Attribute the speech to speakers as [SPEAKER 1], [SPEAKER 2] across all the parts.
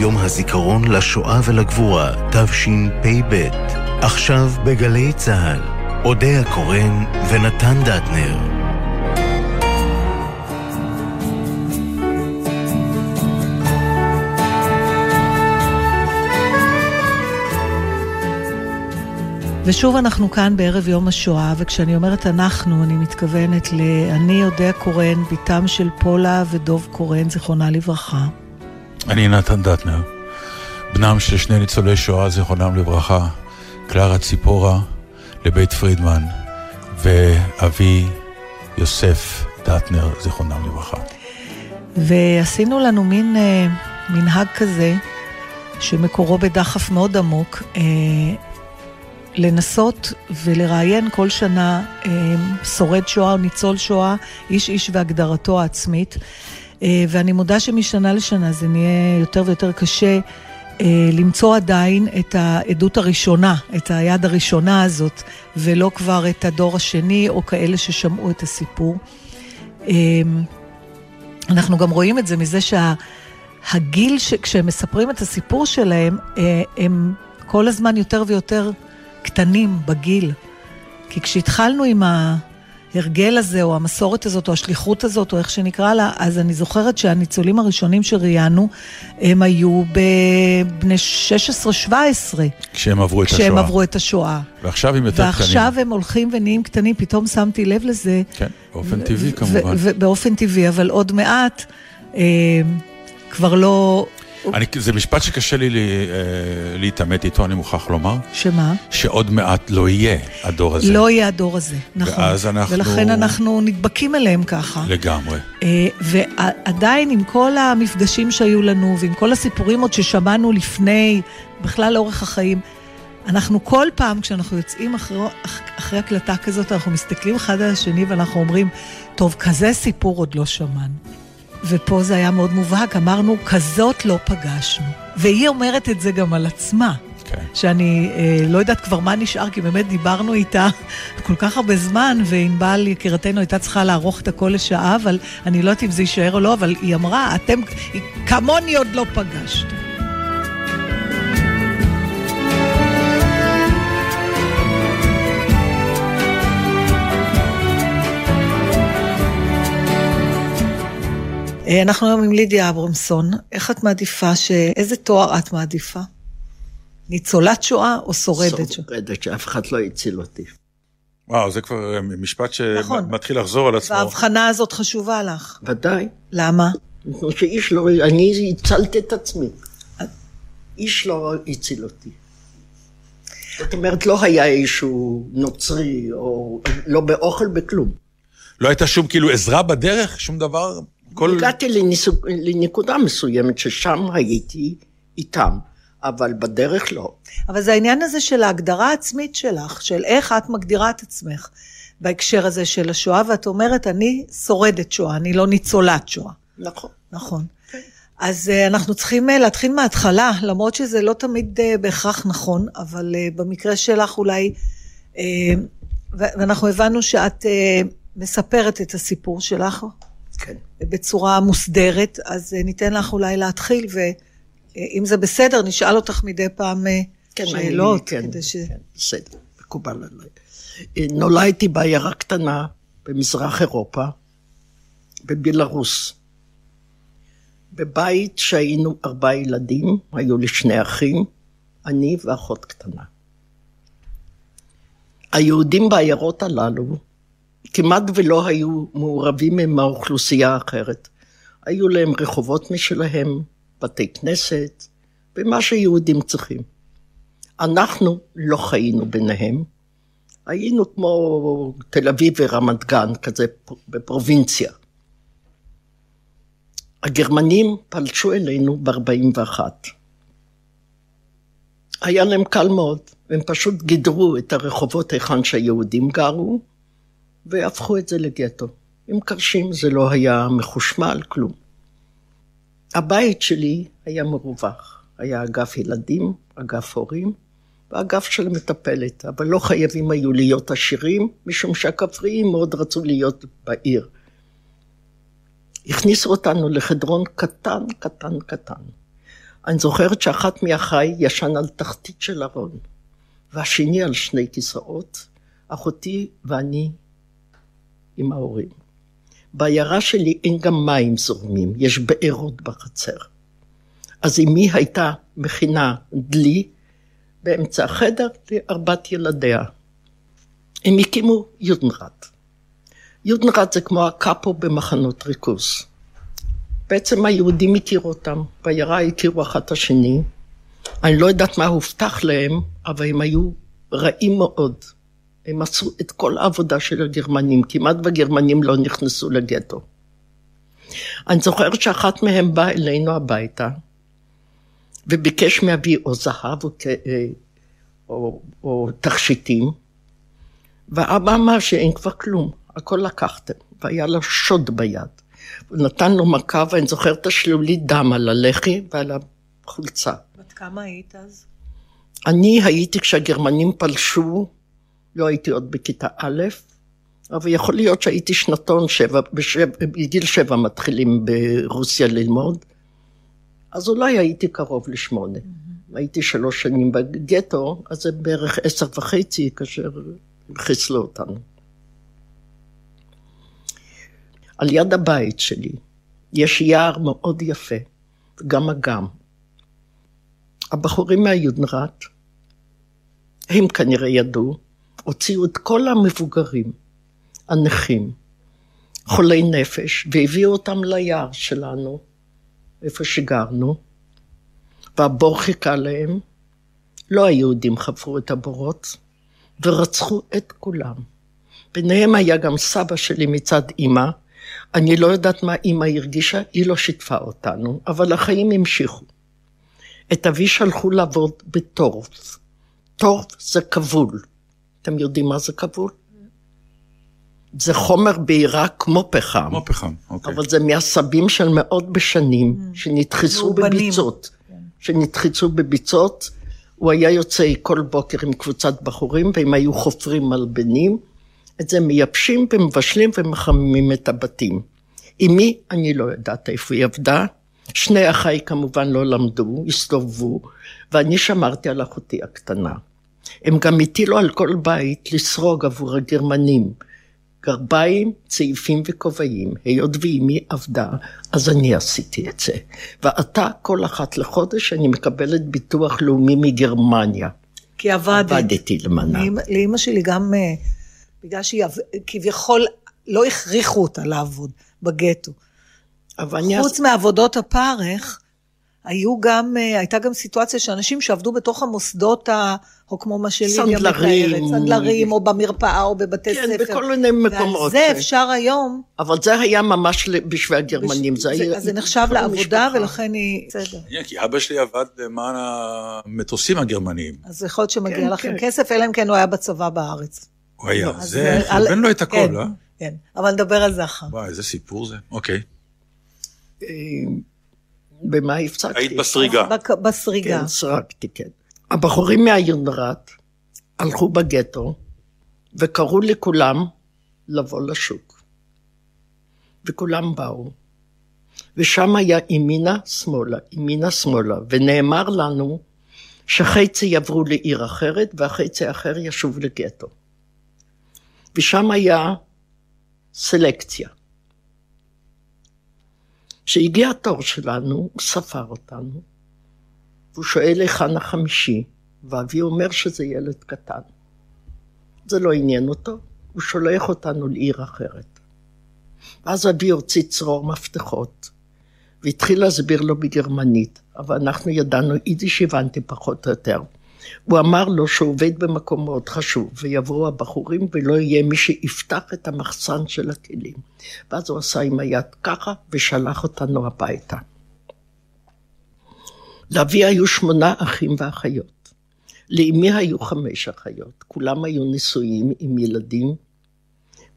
[SPEAKER 1] יום הזיכרון לשואה ולגבורה, תשפ"ב. עכשיו בגלי צה"ל, אודיה קורן ונתן דטנר.
[SPEAKER 2] ושוב אנחנו כאן בערב יום השואה, וכשאני אומרת אנחנו, אני מתכוונת ל"אני יודע קורן", בתם של פולה ודוב קורן, זיכרונה לברכה.
[SPEAKER 3] אני נתן דטנר, בנם של שני ניצולי שואה, זיכרונם לברכה, קלרה ציפורה לבית פרידמן, ואבי יוסף דטנר, זיכרונם לברכה.
[SPEAKER 2] ועשינו לנו מין אה, מנהג כזה, שמקורו בדחף מאוד עמוק, אה, לנסות ולראיין כל שנה אה, שורד שואה או ניצול שואה, איש איש והגדרתו העצמית. אה, ואני מודה שמשנה לשנה זה נהיה יותר ויותר קשה אה, למצוא עדיין את העדות הראשונה, את היד הראשונה הזאת, ולא כבר את הדור השני או כאלה ששמעו את הסיפור. אנחנו גם רואים את זה מזה שהגיל, שה, כשהם מספרים את הסיפור שלהם, הם כל הזמן יותר ויותר קטנים בגיל. כי כשהתחלנו עם ההרגל הזה, או המסורת הזאת, או השליחות הזאת, או איך שנקרא לה, אז אני זוכרת שהניצולים הראשונים שראיינו, הם היו בבני 16-17.
[SPEAKER 3] כשהם עברו את
[SPEAKER 2] כשהם
[SPEAKER 3] השואה.
[SPEAKER 2] עברו את השואה.
[SPEAKER 3] ועכשיו הם יותר
[SPEAKER 2] ועכשיו
[SPEAKER 3] קטנים.
[SPEAKER 2] ועכשיו הם הולכים ונהיים קטנים, פתאום שמתי לב לזה.
[SPEAKER 3] כן, באופן טבעי כמובן.
[SPEAKER 2] ובאופן טבעי, אבל עוד מעט אה, כבר לא...
[SPEAKER 3] אני, זה משפט שקשה לי לי אה, להתעמת איתו, אני מוכרח לומר.
[SPEAKER 2] שמה?
[SPEAKER 3] שעוד מעט לא יהיה הדור הזה.
[SPEAKER 2] לא יהיה הדור הזה, נכון.
[SPEAKER 3] ואז אנחנו...
[SPEAKER 2] ולכן אנחנו נדבקים אליהם ככה.
[SPEAKER 3] לגמרי.
[SPEAKER 2] אה, ועדיין עם כל המפגשים שהיו לנו, ועם כל הסיפורים עוד ששמענו לפני, בכלל לאורך החיים, אנחנו כל פעם כשאנחנו יוצאים אחרי, אחרי הקלטה כזאת, אנחנו מסתכלים אחד על השני ואנחנו אומרים, טוב, כזה סיפור עוד לא שמענו. ופה זה היה מאוד מובהק, אמרנו, כזאת לא פגשנו. והיא אומרת את זה גם על עצמה.
[SPEAKER 3] כן.
[SPEAKER 2] שאני אה, לא יודעת כבר מה נשאר, כי באמת דיברנו איתה כל כך הרבה זמן, וענבל יקירתנו הייתה צריכה לערוך את הכל לשעה, אבל אני לא יודעת אם זה יישאר או לא, אבל היא אמרה, אתם כמוני עוד לא פגשתם. אנחנו היום עם לידיה אברמסון. איך את מעדיפה, ש... איזה תואר את מעדיפה? ניצולת שואה או שורדת שואה?
[SPEAKER 4] שורדת, שאף אחד לא הציל אותי.
[SPEAKER 3] וואו, זה כבר אה, משפט
[SPEAKER 2] נכון.
[SPEAKER 3] שמתחיל לחזור על עצמו.
[SPEAKER 2] וההבחנה הזאת חשובה לך.
[SPEAKER 4] ודאי.
[SPEAKER 2] למה?
[SPEAKER 4] כמו שאיש לא... אני הצלתי את עצמי. איש לא הציל אותי. זאת אומרת, לא היה איזשהו נוצרי, או לא באוכל, בכלום.
[SPEAKER 3] לא הייתה שום כאילו עזרה בדרך? שום דבר?
[SPEAKER 4] כל... הגעתי לניסו... לנקודה מסוימת ששם הייתי איתם, אבל בדרך לא.
[SPEAKER 2] אבל זה העניין הזה של ההגדרה העצמית שלך, של איך את מגדירה את עצמך בהקשר הזה של השואה, ואת אומרת, אני שורדת שואה, אני לא ניצולת שואה.
[SPEAKER 4] נכון.
[SPEAKER 2] נכון. Okay. אז uh, אנחנו צריכים uh, להתחיל מההתחלה, למרות שזה לא תמיד uh, בהכרח נכון, אבל במקרה שלך אולי, ואנחנו הבנו שאת מספרת את הסיפור שלך.
[SPEAKER 4] כן.
[SPEAKER 2] בצורה מוסדרת, אז ניתן לך אולי להתחיל, ואם זה בסדר, נשאל אותך מדי פעם
[SPEAKER 4] כן,
[SPEAKER 2] שאלות.
[SPEAKER 4] אני, כן, כדי ש... כן, בסדר, מקובל עליי. נולדתי בעיירה קטנה במזרח אירופה, בבלארוס. בבית שהיינו ארבעה ילדים, היו לי שני אחים, אני ואחות קטנה. היהודים בעיירות הללו כמעט ולא היו מעורבים עם האוכלוסייה האחרת. היו להם רחובות משלהם, בתי כנסת, ומה שיהודים צריכים. אנחנו לא חיינו ביניהם, היינו כמו תל אביב ורמת גן, כזה בפרובינציה. הגרמנים פלשו אלינו ב-41. היה להם קל מאוד, הם פשוט גידרו את הרחובות היכן שהיהודים גרו, והפכו את זה לגטו. עם קרשים זה לא היה מחושמל, כלום. הבית שלי היה מרווח. היה אגף ילדים, אגף הורים, ואגף של המטפלת, אבל לא חייבים היו להיות עשירים, משום שהכפריים מאוד רצו להיות בעיר. הכניסו אותנו לחדרון קטן, קטן, קטן. אני זוכרת שאחת מאחיי ישן על תחתית של ארון, והשני על שני כיסאות, אחותי ואני עם ההורים. בעיירה שלי אין גם מים זורמים, יש בארות בחצר. אז אמי הייתה מכינה דלי באמצע החדר לארבעת ילדיה. הם הקימו יודנרט. יודנרט זה כמו הקאפו במחנות ריכוז. בעצם היהודים הכירו אותם, בעיירה הכירו אחת את השני. אני לא יודעת מה הובטח להם, אבל הם היו רעים מאוד. הם עשו את כל העבודה של הגרמנים, כמעט והגרמנים לא נכנסו לגטו. אני זוכרת שאחת מהם באה אלינו הביתה, וביקש מאבי או זהב או, אה, או, או תכשיטים, ואבא אמר שאין כבר כלום, הכל לקחתם, והיה לו שוד ביד. הוא נתן לו מכה, ואני זוכרת השלולית דם על הלחי ועל החולצה.
[SPEAKER 2] בת כמה היית אז?
[SPEAKER 4] אני הייתי כשהגרמנים פלשו, לא הייתי עוד בכיתה א', אבל יכול להיות שהייתי שנתון שבע, בשב, בגיל שבע מתחילים ברוסיה ללמוד, אז אולי הייתי קרוב לשמונה. Mm-hmm. הייתי שלוש שנים בגטו, אז זה בערך עשר וחצי כאשר חיסלו אותנו. על יד הבית שלי יש יער מאוד יפה, גם אגם. הבחורים מהיודנראט, הם כנראה ידעו, הוציאו את כל המבוגרים, הנכים, חולי נפש, והביאו אותם ליער שלנו, איפה שגרנו, והבור חיכה להם. לא היהודים חפרו את הבורות, ורצחו את כולם. ביניהם היה גם סבא שלי מצד אימא, אני לא יודעת מה אימא הרגישה, היא לא שיתפה אותנו, אבל החיים המשיכו. את אבי שלחו לעבוד בטורף. טורף זה כבול. אתם יודעים מה זה כבול? זה חומר בעירה כמו פחם.
[SPEAKER 3] כמו פחם, אוקיי.
[SPEAKER 4] אבל זה מעשבים של מאות בשנים, mm. שנדחסו בביצות. כן. שנדחסו בביצות. הוא היה יוצא כל בוקר עם קבוצת בחורים, והם היו חופרים מלבנים. את זה מייבשים ומבשלים ומחממים את הבתים. עם מי? אני לא יודעת איפה היא עבדה. שני אחיי כמובן לא למדו, הסתובבו, ואני שמרתי על אחותי הקטנה. הם גם הטילו על כל בית לסרוג עבור הגרמנים. גרביים, צעיפים וכובעים. היות ואימי עבדה, אז אני עשיתי את זה. ועתה, כל אחת לחודש, אני מקבלת ביטוח לאומי מגרמניה.
[SPEAKER 2] כי עבדת.
[SPEAKER 4] עבדתי למנה.
[SPEAKER 2] לאימא שלי גם, אה, בגלל שהיא כביכול, לא הכריחו אותה לעבוד בגטו. חוץ מעבודות הפרך, היו גם, אה, הייתה גם סיטואציה שאנשים שעבדו בתוך המוסדות, ה, או כמו מה שלי
[SPEAKER 4] מתארת,
[SPEAKER 2] סנדלרים, או במרפאה, או בבתי
[SPEAKER 4] כן,
[SPEAKER 2] ספר.
[SPEAKER 4] כן, בכל מיני מקומות.
[SPEAKER 2] ועל זה אפשר היום.
[SPEAKER 4] אבל זה היה ממש בשביל הגרמנים.
[SPEAKER 2] בש... זה, זה, היה... זה נחשב לעבודה, ולכן היא... בסדר.
[SPEAKER 3] Yeah, כי אבא שלי עבד למען המטוסים הגרמניים.
[SPEAKER 2] אז יכול להיות שמגיע כן, לכם כן. כסף, אלא אם כן הוא היה בצבא בארץ.
[SPEAKER 3] הוא היה, לא, זה, חירבן לו את הכל,
[SPEAKER 2] כן,
[SPEAKER 3] אה?
[SPEAKER 2] כן, אבל נדבר על זה אחר.
[SPEAKER 3] וואי, איזה סיפור זה, אוקיי.
[SPEAKER 4] במה הפסקתי?
[SPEAKER 3] היית בסריגה.
[SPEAKER 2] בסריגה.
[SPEAKER 4] כן, סרקתי, כן. הבחורים מהיונדרת הלכו בגטו וקראו לכולם לבוא לשוק. וכולם באו. ושם היה ימינה שמאלה, ימינה שמאלה, ונאמר לנו שחצי יעברו לעיר אחרת והחצי האחר ישוב לגטו. ושם היה סלקציה. כשהגיע התור שלנו, הוא ספר אותנו, והוא שואל היכן החמישי, ואבי אומר שזה ילד קטן. זה לא עניין אותו, הוא שולח אותנו לעיר אחרת. ואז אבי הוציא צרור מפתחות, והתחיל להסביר לו בגרמנית, אבל אנחנו ידענו יידיש הבנתי פחות או יותר. הוא אמר לו שהוא עובד במקום מאוד חשוב, ויבואו הבחורים ולא יהיה מי שיפתח את המחסן של הכלים. ואז הוא עשה עם היד ככה, ושלח אותנו הביתה. לאבי היו שמונה אחים ואחיות. לאמי היו חמש אחיות. כולם היו נשואים עם ילדים.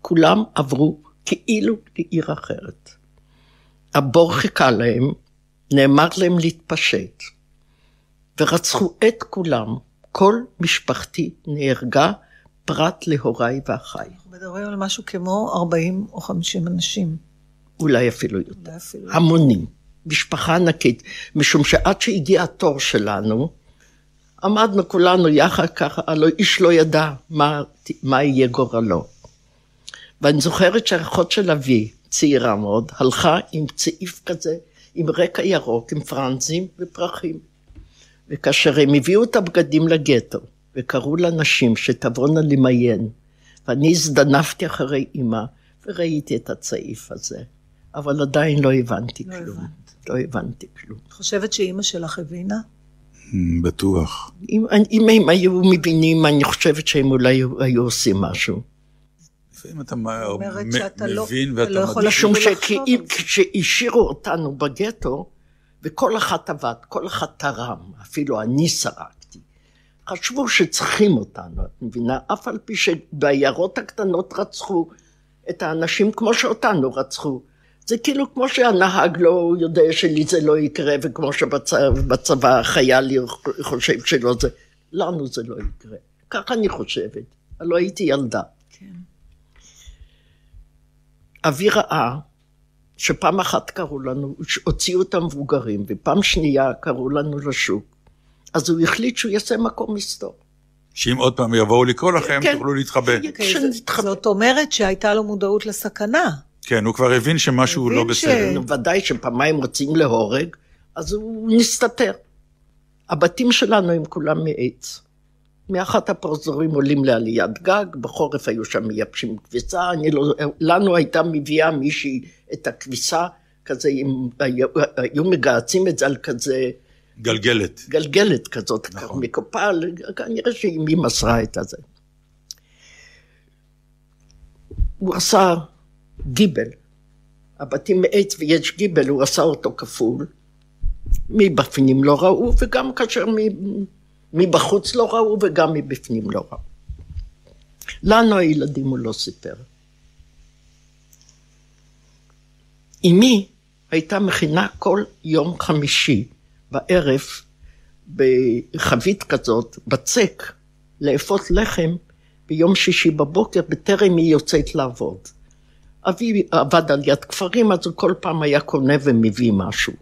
[SPEAKER 4] כולם עברו כאילו לעיר אחרת. הבור חיכה להם, נאמר להם להתפשט. ורצחו את כולם. כל משפחתי נהרגה פרט להוריי ואחיי.
[SPEAKER 2] אנחנו מדברים על משהו כמו 40 או 50 אנשים.
[SPEAKER 4] אולי אפילו יותר. אולי אפילו המונים. משפחה ענקית, משום שעד שהגיע התור שלנו, עמדנו כולנו יחד ככה, הלוא איש לא ידע מה, מה יהיה גורלו. ואני זוכרת שהאחות של אבי, צעירה מאוד, הלכה עם צעיף כזה, עם רקע ירוק, עם פרנזים ופרחים. וכאשר הם הביאו את הבגדים לגטו, וקראו לנשים שתבואנה למיין, ואני הזדנפתי אחרי אימא, וראיתי את הצעיף הזה, אבל עדיין לא הבנתי
[SPEAKER 2] לא
[SPEAKER 4] כלום.
[SPEAKER 2] הבנת.
[SPEAKER 4] לא הבנתי כלום.
[SPEAKER 2] את חושבת שאימא שלך הבינה?
[SPEAKER 3] בטוח.
[SPEAKER 4] אם, אם הם היו מבינים, אני חושבת שהם אולי היו, היו עושים משהו.
[SPEAKER 3] לפעמים אתה
[SPEAKER 2] לא-
[SPEAKER 3] מבין
[SPEAKER 2] אתה
[SPEAKER 3] ואתה
[SPEAKER 2] לא
[SPEAKER 3] מדגיש.
[SPEAKER 4] משום. כשהשאירו אותנו בגטו, וכל אחת עבד, כל אחת תרם, אפילו אני סרקתי. חשבו שצריכים אותנו, את מבינה? אף על פי שבעיירות הקטנות רצחו את האנשים כמו שאותנו רצחו. זה כאילו כמו שהנהג לא יודע שלי זה לא יקרה, וכמו שבצבא החייל חושב שלא זה, לנו זה לא יקרה. ככה אני חושבת. הלוא הייתי ילדה.
[SPEAKER 2] כן.
[SPEAKER 4] אבי ראה שפעם אחת קראו לנו, הוציאו את המבוגרים, ופעם שנייה קראו לנו לשוק. אז הוא החליט שהוא יעשה מקום מסתור.
[SPEAKER 3] שאם עוד פעם יבואו לקרוא לכם,
[SPEAKER 4] כן.
[SPEAKER 3] תוכלו להתחבא.
[SPEAKER 4] כן.
[SPEAKER 2] אוקיי, זאת- אומרת שהייתה לו מודעות לסכנה.
[SPEAKER 3] כן, הוא כבר הבין שמשהו
[SPEAKER 2] הבין
[SPEAKER 3] לא
[SPEAKER 2] ש-
[SPEAKER 3] בסדר.
[SPEAKER 4] נו, ודאי שפעמיים רוצים להורג, אז הוא נסתתר. הבתים שלנו הם כולם מעץ. מאחת הפרוזורים עולים לעליית גג, בחורף היו שם מייבשים כביסה, אני לא, לנו הייתה מביאה מישהי את הכביסה, כזה, עם, היו, היו מגהצים את זה על כזה
[SPEAKER 3] גלגלת.
[SPEAKER 4] גלגלת כזאת,
[SPEAKER 3] נכון.
[SPEAKER 4] מקופל, כנראה שאמי מסרה את הזה. הוא עשה גיבל, הבתים מעץ ויש גיבל, הוא עשה אותו כפול. מבפנים לא ראו, וגם כאשר מ- מבחוץ לא ראו, וגם מבפנים לא ראו. לנו הילדים הוא לא סיפר. אמי הייתה מכינה כל יום חמישי בערב בחבית כזאת, בצק, לאפות לחם ביום שישי בבוקר בטרם היא יוצאת לעבוד. אבי עבד על יד כפרים, אז הוא כל פעם היה קונה ומביא משהו.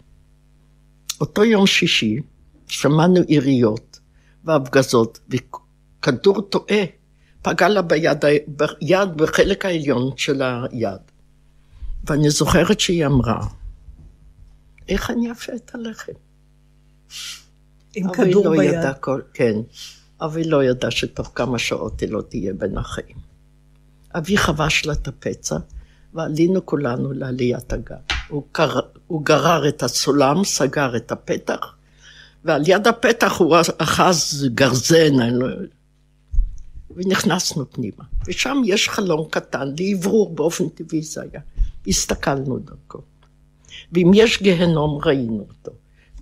[SPEAKER 4] אותו יום שישי שמענו יריות והפגזות, וכדור טועה פגע לה ביד, ביד בחלק העליון של היד. ואני זוכרת שהיא אמרה, איך אני אפה את הלחם?
[SPEAKER 2] עם כדור
[SPEAKER 4] לא
[SPEAKER 2] ביד.
[SPEAKER 4] כל, כן, אבל היא לא ידעה שתוך כמה שעות היא לא תהיה בין החיים. אבי חבש לה את הפצע, ועלינו כולנו לעליית הגג. הוא, קר... הוא גרר את הסולם, סגר את הפתח, ועל יד הפתח הוא אחז גרזן, אני לא... ונכנסנו פנימה. ושם יש חלון קטן, לאוורור באופן טבעי זה היה. הסתכלנו דרכו. ואם יש גיהנום, ראינו אותו.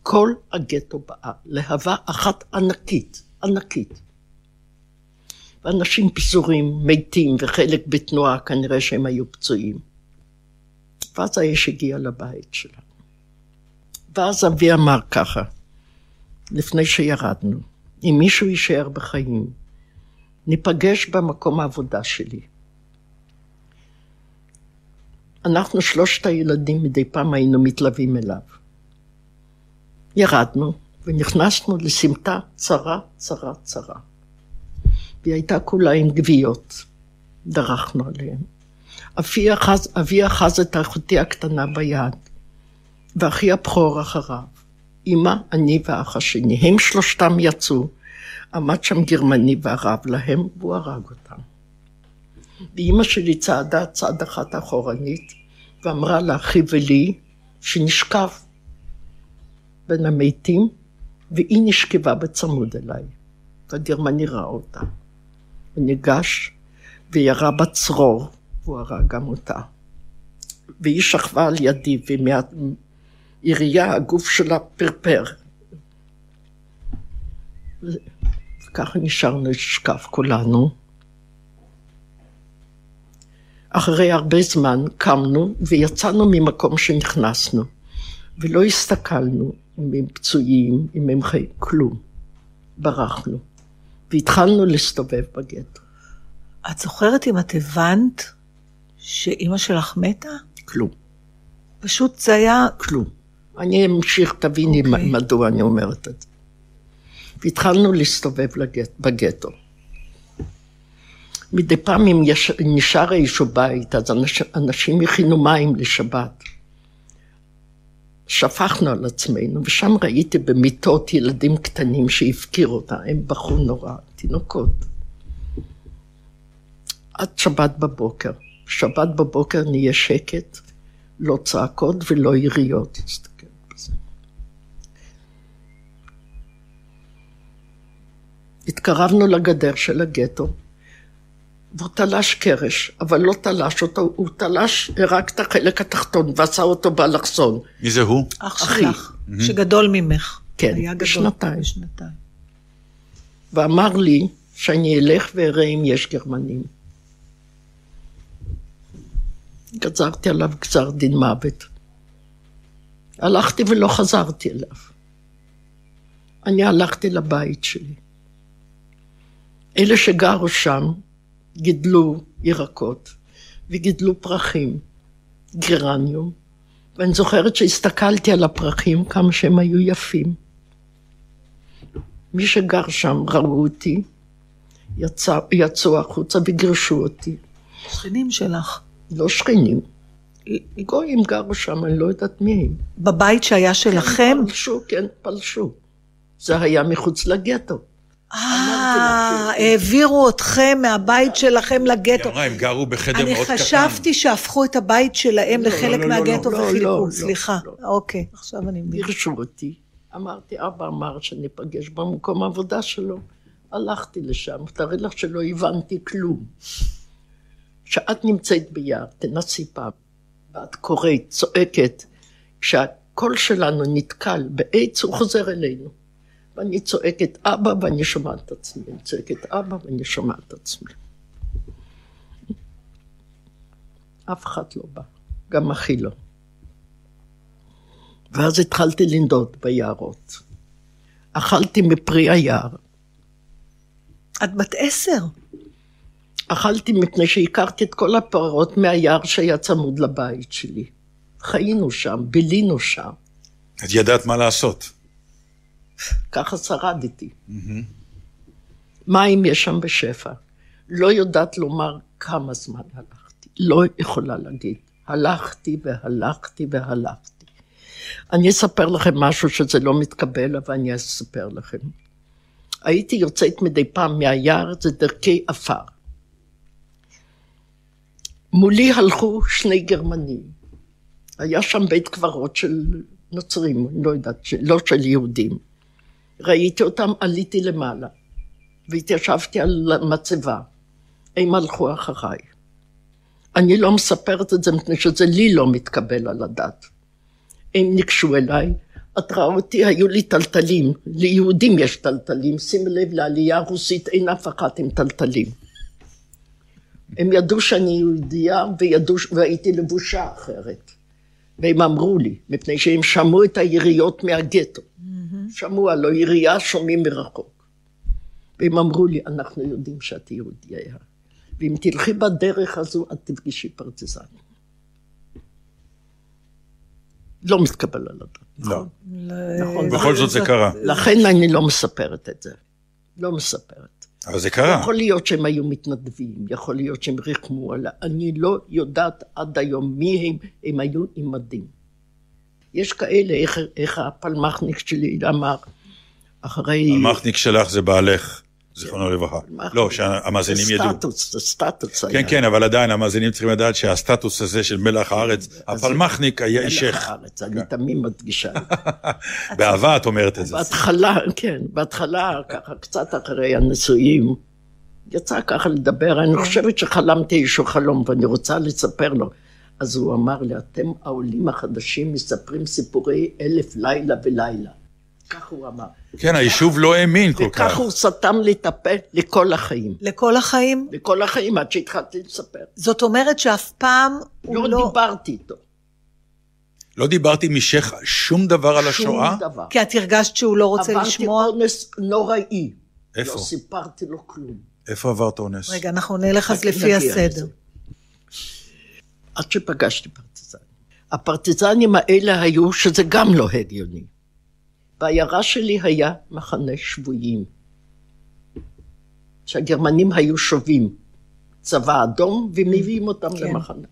[SPEAKER 4] כל הגטו באה, להבה אחת ענקית, ענקית. ואנשים פזורים, מתים, וחלק בתנועה, כנראה שהם היו פצועים. ואז האש הגיע לבית שלנו. ואז אבי אמר ככה, לפני שירדנו, אם מישהו יישאר בחיים, ניפגש במקום העבודה שלי. אנחנו שלושת הילדים מדי פעם היינו מתלווים אליו. ירדנו ונכנסנו לסמטה צרה, צרה, צרה. והיא הייתה כולה עם גוויות, דרכנו עליהן. אבי אחז, אבי אחז את אחותי הקטנה ביד, ואחי הבכור אחריו. אמא, אני ואח השני. הם שלושתם יצאו, עמד שם גרמני וערב להם, והוא הרג אותם. ואימא שלי צעדה צעד אחת אחורנית, ואמרה לאחי ולי שנשכב בין המתים, והיא נשכבה בצמוד אליי. והגרמני ראה אותה. הוא ניגש וירה בצרור, והוא הרג גם אותה. והיא שכבה על ידי, ומהעירייה הגוף שלה פרפר. וככה נשארנו לשכב כולנו. אחרי הרבה זמן קמנו ויצאנו ממקום שנכנסנו, ולא הסתכלנו אם הם פצועים, אם הם חיים, כלום. ברחנו, והתחלנו להסתובב בגטו.
[SPEAKER 2] את זוכרת אם את הבנת שאימא שלך מתה?
[SPEAKER 4] כלום,
[SPEAKER 2] פשוט זה היה...
[SPEAKER 4] כלום. אני אמשיך, תביני
[SPEAKER 2] אוקיי.
[SPEAKER 4] okay. מדוע אני אומרת את זה. והתחלנו להסתובב לגט, בגטו. מדי פעם אם יש, נשאר איזשהו בית, אז אנש, אנשים הכינו מים לשבת. שפכנו על עצמנו, ושם ראיתי במיטות ילדים קטנים שהפקיר אותה, הם בכו נורא, תינוקות. עד שבת בבוקר. שבת בבוקר נהיה שקט, לא צעקות ולא יריות. תסתכל בזה. התקרבנו לגדר של הגטו, והוא תלש קרש, אבל לא תלש אותו, הוא תלש רק את החלק התחתון ועשה אותו באלכסון.
[SPEAKER 3] מי זה הוא?
[SPEAKER 2] אח. שלך, שגדול ממך.
[SPEAKER 4] כן. בשנתיים.
[SPEAKER 2] בשנתיים.
[SPEAKER 4] ואמר לי שאני אלך ואראה אם יש גרמנים. גזרתי עליו גזר דין מוות. הלכתי ולא חזרתי אליו. אני הלכתי לבית שלי. אלה שגרו שם גידלו ירקות וגידלו פרחים, גרניום, ואני זוכרת שהסתכלתי על הפרחים כמה שהם היו יפים. מי שגר שם ראו אותי, יצא, יצאו החוצה וגירשו אותי.
[SPEAKER 2] שכנים שלך.
[SPEAKER 4] לא שכנים. גויים גרו שם, אני לא יודעת מי הם.
[SPEAKER 2] בבית שהיה שלכם?
[SPEAKER 4] פלשו, כן, פלשו. זה היה מחוץ לגטו.
[SPEAKER 2] אה, העבירו אתכם מהבית שלכם
[SPEAKER 3] היא
[SPEAKER 2] לגטו.
[SPEAKER 3] אמרה, הם גרו בחדר
[SPEAKER 2] אני
[SPEAKER 3] מאוד קטן.
[SPEAKER 2] חשבתי שהפכו את הבית שלהם
[SPEAKER 4] לא,
[SPEAKER 2] לחלק
[SPEAKER 4] לא, לא,
[SPEAKER 2] מהגטו וחילקו, סליחה. אוקיי, עכשיו אני מבינה.
[SPEAKER 4] גירשו אותי. אמרתי, אבא אמר שניפגש במקום העבודה שלו. הלכתי לשם, תארי לך שלא הבנתי כלום. כשאת נמצאת ביער, תנסי פעם, ואת קוראת, צועקת, כשהקול שלנו נתקל בעץ, הוא חוזר אלינו. ואני צועקת אבא ואני שומעת את עצמי, אני צועקת אבא ואני שומעת את עצמי. אף אחד לא בא, גם אחי לא. ואז התחלתי לנדוד ביערות. אכלתי מפרי היער.
[SPEAKER 2] את בת עשר.
[SPEAKER 4] אכלתי מפני שהכרתי את כל הפרות מהיער שהיה צמוד לבית שלי. חיינו שם, בילינו שם,
[SPEAKER 3] את ידעת מה לעשות.
[SPEAKER 4] ככה שרדתי. מים יש שם בשפע. לא יודעת לומר כמה זמן הלכתי, לא יכולה להגיד. הלכתי והלכתי והלכתי. אני אספר לכם משהו שזה לא מתקבל, אבל אני אספר לכם. הייתי יוצאת מדי פעם מהיער, זה דרכי עפר. מולי הלכו שני גרמנים. היה שם בית קברות של נוצרים, לא יודעת, לא של יהודים. ראיתי אותם, עליתי למעלה, והתיישבתי על המצבה. הם הלכו אחריי. אני לא מספרת את זה מפני שזה לי לא מתקבל על הדעת. הם ניגשו אליי, את רואה אותי, היו לי טלטלים, ליהודים יש טלטלים, שימי לב לעלייה הרוסית אין אף אחת עם טלטלים. הם ידעו שאני יהודייה וידעו, והייתי לבושה אחרת. והם אמרו לי, מפני שהם שמעו את היריות מהגטו. שמעו, הלא ירייה שומעים מרחוק. והם אמרו לי, אנחנו יודעים שאת יהודייה, ואם תלכי בדרך הזו, את תפגשי פרטיזנים. לא מתקבל על הדעת.
[SPEAKER 3] לא.
[SPEAKER 4] נכון.
[SPEAKER 3] בכל זאת זה קרה.
[SPEAKER 4] לכן אני לא מספרת את זה. לא מספרת.
[SPEAKER 3] אבל זה קרה.
[SPEAKER 4] יכול להיות שהם היו מתנדבים, יכול להיות שהם ריחמו עליי, אני לא יודעת עד היום מי הם, הם היו עם מדים. יש כאלה, איך, איך הפלמחניק שלי אמר, אחרי...
[SPEAKER 3] המחניק שלך זה בעלך, זיכרונו לברכה.
[SPEAKER 4] פלמחניק.
[SPEAKER 3] לא, שהמאזינים
[SPEAKER 4] זה
[SPEAKER 3] ידעו.
[SPEAKER 4] סטטוס, זה סטטוס
[SPEAKER 3] כן,
[SPEAKER 4] היה.
[SPEAKER 3] כן, אבל עדיין המאזינים צריכים לדעת שהסטטוס הזה של מלח הארץ, הפלמחניק היה
[SPEAKER 4] מלח
[SPEAKER 3] אישך.
[SPEAKER 4] הארץ, אני תמיד מדגישה.
[SPEAKER 3] באהבה את אומרת את זה.
[SPEAKER 4] בהתחלה, כן, בהתחלה, ככה קצת אחרי הנישואים, יצא ככה לדבר, אני חושבת שחלמתי איזשהו חלום ואני רוצה לספר לו. אז הוא אמר לי, אתם העולים החדשים מספרים סיפורי אלף לילה ולילה. כך הוא אמר.
[SPEAKER 3] כן, היישוב לא האמין כל כך.
[SPEAKER 4] וכך הוא סתם לי את הפה לכל החיים.
[SPEAKER 2] לכל החיים?
[SPEAKER 4] לכל החיים, עד שהתחלתי לספר.
[SPEAKER 2] זאת אומרת שאף פעם הוא
[SPEAKER 4] לא
[SPEAKER 2] לא...
[SPEAKER 4] דיברתי איתו.
[SPEAKER 3] לא דיברתי משך שום דבר על השואה?
[SPEAKER 4] שום דבר.
[SPEAKER 2] כי את הרגשת שהוא לא רוצה
[SPEAKER 4] עברתי
[SPEAKER 2] לשמוע?
[SPEAKER 4] אונס נוראי.
[SPEAKER 3] איפה?
[SPEAKER 4] לא סיפרתי לו כלום.
[SPEAKER 3] איפה עברת אונס?
[SPEAKER 2] רגע, אנחנו נלך אז לפי הסדר.
[SPEAKER 4] עד שפגשתי פרטיזנים. הפרטיזנים האלה היו, שזה גם לא הגיוני. בעיירה שלי היה מחנה שבויים, שהגרמנים היו שובים צבא אדום ומביאים אותם
[SPEAKER 2] כן.
[SPEAKER 4] למחנה.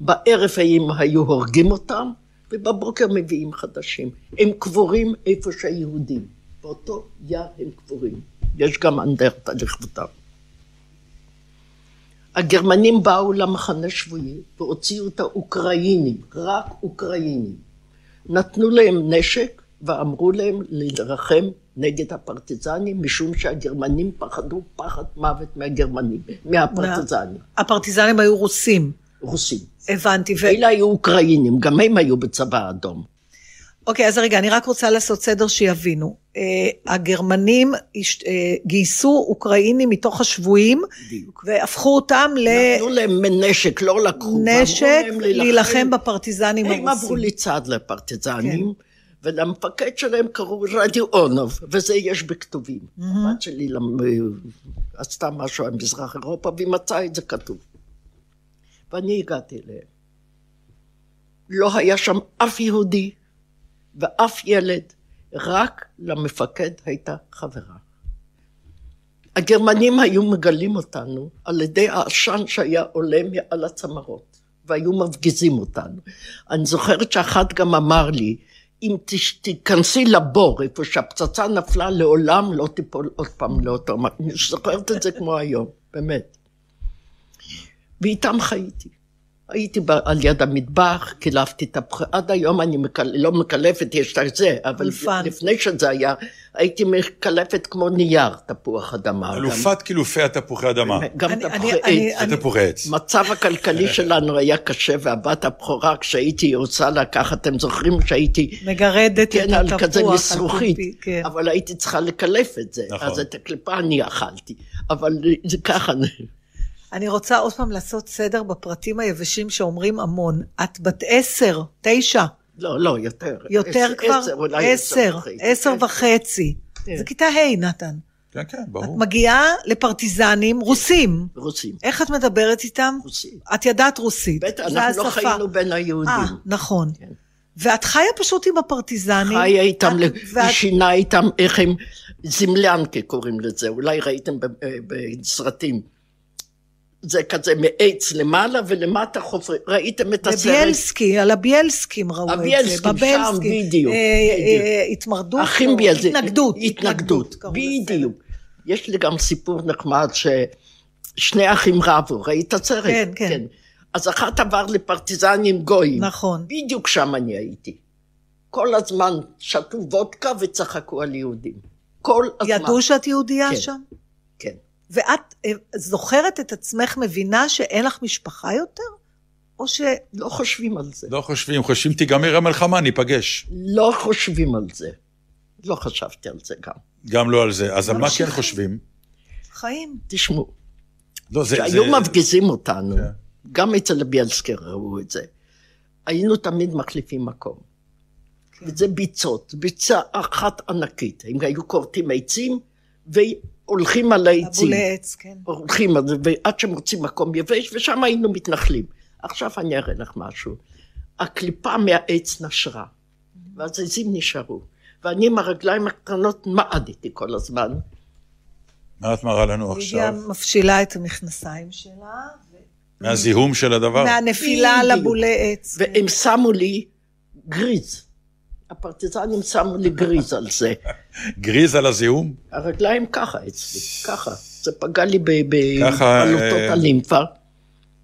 [SPEAKER 4] בערב הם היו הורגים אותם, ובבוקר מביאים חדשים. הם קבורים איפה שהיהודים. באותו יער הם קבורים. יש גם אנדרטה לכבודם. הגרמנים באו למחנה שבויים והוציאו את האוקראינים, רק אוקראינים. נתנו להם נשק ואמרו להם להילחם נגד הפרטיזנים, משום שהגרמנים פחדו פחד מוות מהגרמנים, מהפרטיזנים,
[SPEAKER 2] הפרטיזנים היו רוסים,
[SPEAKER 4] רוסים.
[SPEAKER 2] הבנתי. ו...
[SPEAKER 4] ואלה היו אוקראינים, גם הם היו בצבא האדום.
[SPEAKER 2] אוקיי, אז רגע, אני רק רוצה לעשות סדר שיבינו. Uh, הגרמנים הש... uh, גייסו אוקראינים מתוך השבויים,
[SPEAKER 4] בדיוק.
[SPEAKER 2] והפכו אותם
[SPEAKER 4] נתנו להם נשק, לא לקחו. להם
[SPEAKER 2] להילחם בפרטיזנים
[SPEAKER 4] הם עברו
[SPEAKER 2] הרוסים.
[SPEAKER 4] לצד לפרטיזנים, ולמפקד שלהם קראו רדיאונוב, וזה יש בכתובים. הבת שלי למ- עשתה משהו על מזרח אירופה, והיא מצאה את זה כתוב. ואני הגעתי אליהם. לא היה שם אף יהודי ואף ילד, רק למפקד הייתה חברה. הגרמנים היו מגלים אותנו על ידי העשן שהיה עולה מעל הצמרות, והיו מפגיזים אותנו. אני זוכרת שאחד גם אמר לי, אם תיכנסי לבור, איפה שהפצצה נפלה, לעולם לא תיפול עוד פעם לאותו מקום. אני זוכרת את זה כמו היום, באמת. ואיתם חייתי. הייתי ב- על יד המטבח, קילפתי תפוחי, עד היום אני מקל... לא מקלפת, יש את זה, אבל
[SPEAKER 2] אולפן.
[SPEAKER 4] לפני שזה היה, הייתי מקלפת כמו נייר תפוח אדמה.
[SPEAKER 3] אלופת קילופי התפוחי אדמה.
[SPEAKER 4] גם תפוחי עץ.
[SPEAKER 3] ותפוחי עץ.
[SPEAKER 4] מצב הכלכלי שלנו היה קשה, והבת הבכורה, כשהייתי רוצה לקחת, אתם זוכרים שהייתי,
[SPEAKER 2] מגרדת
[SPEAKER 4] כן,
[SPEAKER 2] את
[SPEAKER 4] על
[SPEAKER 2] התפוח.
[SPEAKER 4] כזה
[SPEAKER 2] על
[SPEAKER 4] מסרוכית,
[SPEAKER 2] פומפי, כן.
[SPEAKER 4] אבל הייתי צריכה לקלף את זה,
[SPEAKER 3] נכון.
[SPEAKER 4] אז את הקליפה אני אכלתי, אבל זה ככה,
[SPEAKER 2] אני רוצה עוד פעם לעשות סדר בפרטים היבשים שאומרים המון. את בת עשר, תשע,
[SPEAKER 4] לא, לא, יותר.
[SPEAKER 2] יותר
[SPEAKER 4] עשר-
[SPEAKER 2] כבר?
[SPEAKER 4] עשר, אולי
[SPEAKER 2] עשר,
[SPEAKER 4] וחצי.
[SPEAKER 2] עשר
[SPEAKER 4] כן.
[SPEAKER 2] וחצי.
[SPEAKER 4] כן.
[SPEAKER 2] זה כיתה ה', נתן.
[SPEAKER 3] כן, כן,
[SPEAKER 2] את
[SPEAKER 3] ברור.
[SPEAKER 2] מגיעה לפרטיזנים רוסים.
[SPEAKER 4] רוסים,
[SPEAKER 2] איך את מדברת איתם?
[SPEAKER 4] רוסים.
[SPEAKER 2] את ידעת רוסית.
[SPEAKER 4] בטח, אנחנו לא
[SPEAKER 2] השפה.
[SPEAKER 4] חיינו בין היהודים.
[SPEAKER 2] אה, נכון.
[SPEAKER 4] כן.
[SPEAKER 2] ואת חיה פשוט עם הפרטיזנים.
[SPEAKER 4] חיה איתם,
[SPEAKER 2] את- ואת-
[SPEAKER 4] היא שינה איתם איך הם, זמלנקה קוראים לזה, אולי ראיתם ב- אה, בסרטים. זה כזה מעץ למעלה ולמטה חופרים, ראיתם את הסרט?
[SPEAKER 2] בביאלסקי, על הביאלסקים ראו את זה.
[SPEAKER 4] הביאלסקים, שם, בדיוק,
[SPEAKER 2] אה, אה. התמרדות.
[SPEAKER 4] אחים
[SPEAKER 2] או
[SPEAKER 4] ביאלסקים.
[SPEAKER 2] התנגדות.
[SPEAKER 4] התנגדות. בדיוק. יש לי גם סיפור נחמד ששני אחים רבו, ראית את הסרט?
[SPEAKER 2] כן, כן.
[SPEAKER 4] אז אחת עבר לפרטיזנים גויים.
[SPEAKER 2] נכון.
[SPEAKER 4] בדיוק שם אני הייתי. כל הזמן שתו וודקה וצחקו על יהודים. כל הזמן.
[SPEAKER 2] ידעו שאת יהודייה
[SPEAKER 4] כן.
[SPEAKER 2] שם? ואת אה, זוכרת את עצמך מבינה שאין לך משפחה יותר? או ש...
[SPEAKER 4] לא חושבים על זה.
[SPEAKER 3] לא חושבים, חושבים תיגמר המלחמה, ניפגש.
[SPEAKER 4] לא חושבים על זה. לא חשבתי על זה גם.
[SPEAKER 3] גם לא על זה. אז על מה. כן חושבים?
[SPEAKER 2] חיים.
[SPEAKER 4] תשמעו,
[SPEAKER 3] לא, זה...
[SPEAKER 4] כשהיו
[SPEAKER 3] זה-
[SPEAKER 4] מפגיזים אותנו,
[SPEAKER 3] כן.
[SPEAKER 4] גם אצל ביאלסקי ראו את זה, היינו תמיד מחליפים מקום.
[SPEAKER 2] כן.
[SPEAKER 4] וזה ביצות, ביצה אחת ענקית. הם היו כורתים עצים והולכים על העצים.
[SPEAKER 2] אבולי עץ, כן.
[SPEAKER 4] הולכים על זה, ועד שמוצאים מקום יבש, ושם היינו מתנחלים. עכשיו אני אראה לך משהו. הקליפה מהעץ נשרה, והזיזים נשארו. ואני עם הרגליים הקטנות מעדתי כל הזמן.
[SPEAKER 3] מה את מראה לנו
[SPEAKER 2] לידיה
[SPEAKER 3] עכשיו?
[SPEAKER 2] מפשילה את המכנסיים שלה,
[SPEAKER 3] מהזיהום של הדבר?
[SPEAKER 2] מהנפילה על. הבולי עץ.
[SPEAKER 4] והם שמו לי גריז. הפרטיזנים שמו לי גריז על זה.
[SPEAKER 3] גריז על הזיהום?
[SPEAKER 4] הרגליים ככה אצלי, ככה. זה פגע לי בבלוטות
[SPEAKER 3] אה,
[SPEAKER 4] הלימפה,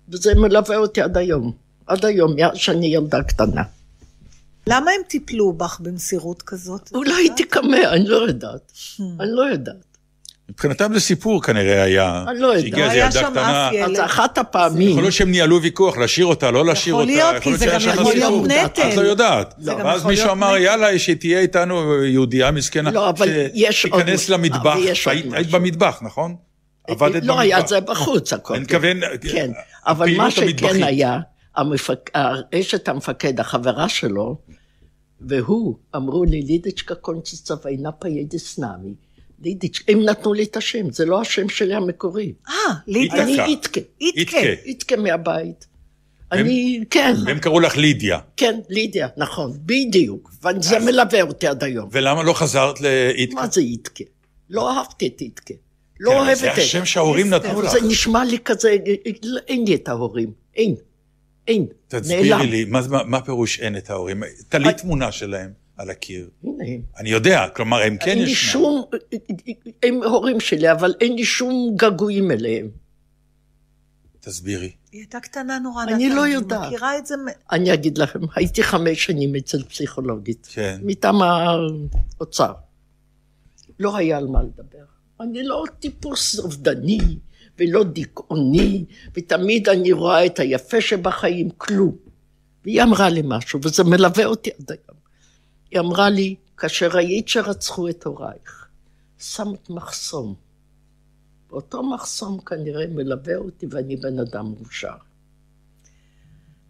[SPEAKER 4] וזה מלווה אותי עד היום. עד היום, מאז שאני ילדה קטנה.
[SPEAKER 2] למה הם טיפלו בך במסירות כזאת?
[SPEAKER 4] אולי הייתי קמא, אני לא יודעת. אני לא יודעת.
[SPEAKER 3] מבחינתם זה סיפור כנראה היה.
[SPEAKER 4] אני לא יודע.
[SPEAKER 3] שהגיעה
[SPEAKER 2] לא
[SPEAKER 3] איזה
[SPEAKER 2] היה
[SPEAKER 3] ילדה
[SPEAKER 2] שם
[SPEAKER 3] קטנה.
[SPEAKER 2] אף ילד.
[SPEAKER 4] אז אחת הפעמים,
[SPEAKER 3] יכול להיות שהם ניהלו ויכוח, להשאיר אותה, לא להשאיר אותה.
[SPEAKER 2] להיות, כי זה גם יכול להיות. נטל.
[SPEAKER 3] את לא יודעת. ואז
[SPEAKER 2] יכול
[SPEAKER 3] מישהו אמר. יאללה, שתהיה איתנו יהודייה מסכנה.
[SPEAKER 4] לא, אבל יש עוד
[SPEAKER 3] שתיכנס. למטבח.
[SPEAKER 4] עוד
[SPEAKER 3] היית במטבח, נכון? עבדת
[SPEAKER 4] לא היה
[SPEAKER 3] במטבח.
[SPEAKER 4] זה בחוץ הכל.
[SPEAKER 3] אני מתכוון,
[SPEAKER 4] כן, אבל מה שכן. היה. אשת המפקד, החברה שלו, והוא, אמרו לי, Lidiczka, kończy się wojna, pójdziesz z nami. לידיצ', הם נתנו לי את השם, זה לא השם שלי המקורי.
[SPEAKER 2] אה, לידיה.
[SPEAKER 4] אני איתקה,
[SPEAKER 2] איתקה.
[SPEAKER 3] איתקה.
[SPEAKER 4] מהבית. אני, כן,
[SPEAKER 3] והם קראו לך לידיה.
[SPEAKER 4] כן, לידיה, נכון, בדיוק. וזה מלווה אותי עד היום.
[SPEAKER 3] ולמה לא חזרת לאיטקה?
[SPEAKER 4] מה זה איתקה? לא אהבתי את איתקה. לא
[SPEAKER 3] כן,
[SPEAKER 4] אוהבת
[SPEAKER 3] זה
[SPEAKER 4] את
[SPEAKER 3] השם שההורים נתנו לך.
[SPEAKER 4] זה נשמע לי כזה, אין לי את ההורים. אין. אין.
[SPEAKER 3] תסבירי. לי, מה- מה- מה פירוש אין את ההורים? תלי תמונה שלהם על הקיר.
[SPEAKER 4] הנה.
[SPEAKER 3] אני יודע, כלומר, הם כן
[SPEAKER 4] אין לי
[SPEAKER 3] ישנם.
[SPEAKER 4] שום, הם הורים שלי, אבל אין לי שום געגועים אליהם.
[SPEAKER 3] תסבירי.
[SPEAKER 2] היא הייתה קטנה נורא,
[SPEAKER 4] אני לא
[SPEAKER 2] אני
[SPEAKER 4] יודעת.
[SPEAKER 2] מכירה את זה...
[SPEAKER 4] אני אגיד לכם, הייתי חמש שנים אצל פסיכולוגית.
[SPEAKER 3] כן.
[SPEAKER 4] מטעם האוצר. לא היה על מה לדבר. אני לא טיפוס אובדני ולא דיכאוני, ותמיד אני רואה את היפה שבחיים, כלום. והיא אמרה לי משהו, וזה מלווה אותי עד היום. היא אמרה לי, כאשר ראית שרצחו את הורייך, שמת מחסום. ואותו מחסום כנראה מלווה אותי ואני בן אדם מאושר.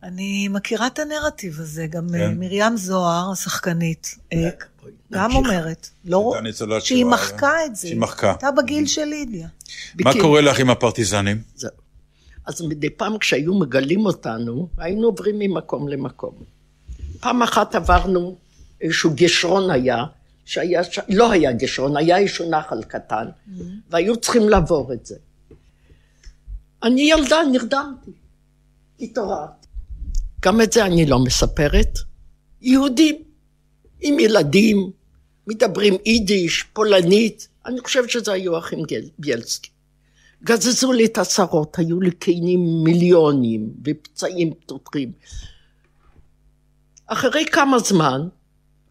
[SPEAKER 2] אני מכירה את הנרטיב הזה, גם
[SPEAKER 3] כן.
[SPEAKER 2] אה, מרים זוהר, השחקנית, אה,
[SPEAKER 4] בואי,
[SPEAKER 2] גם
[SPEAKER 4] נמשיך.
[SPEAKER 2] אומרת, לא,
[SPEAKER 3] ניצולת
[SPEAKER 2] שהיא מחקה את זה.
[SPEAKER 3] שהיא מחקה.
[SPEAKER 2] הייתה בגיל של לידיה.
[SPEAKER 3] מה
[SPEAKER 4] בקיצור,
[SPEAKER 3] קורה לך עם הפרטיזנים?
[SPEAKER 4] זהו. אז מדי פעם כשהיו מגלים אותנו, היינו עוברים ממקום למקום. פעם אחת עברנו, איזשהו גשרון היה, שהיה, ש... לא היה גשרון, היה איזשהו נחל קטן, והיו צריכים לעבור את זה. אני ילדה, נרדמתי, התעוררתי. גם את זה אני לא מספרת. יהודים, עם ילדים, מדברים יידיש, פולנית, אני חושבת שזה היו אחים בילסקי. גזזו לי את השערות, היו לי קינים מיליונים ופצעים פתוחים. אחרי כמה זמן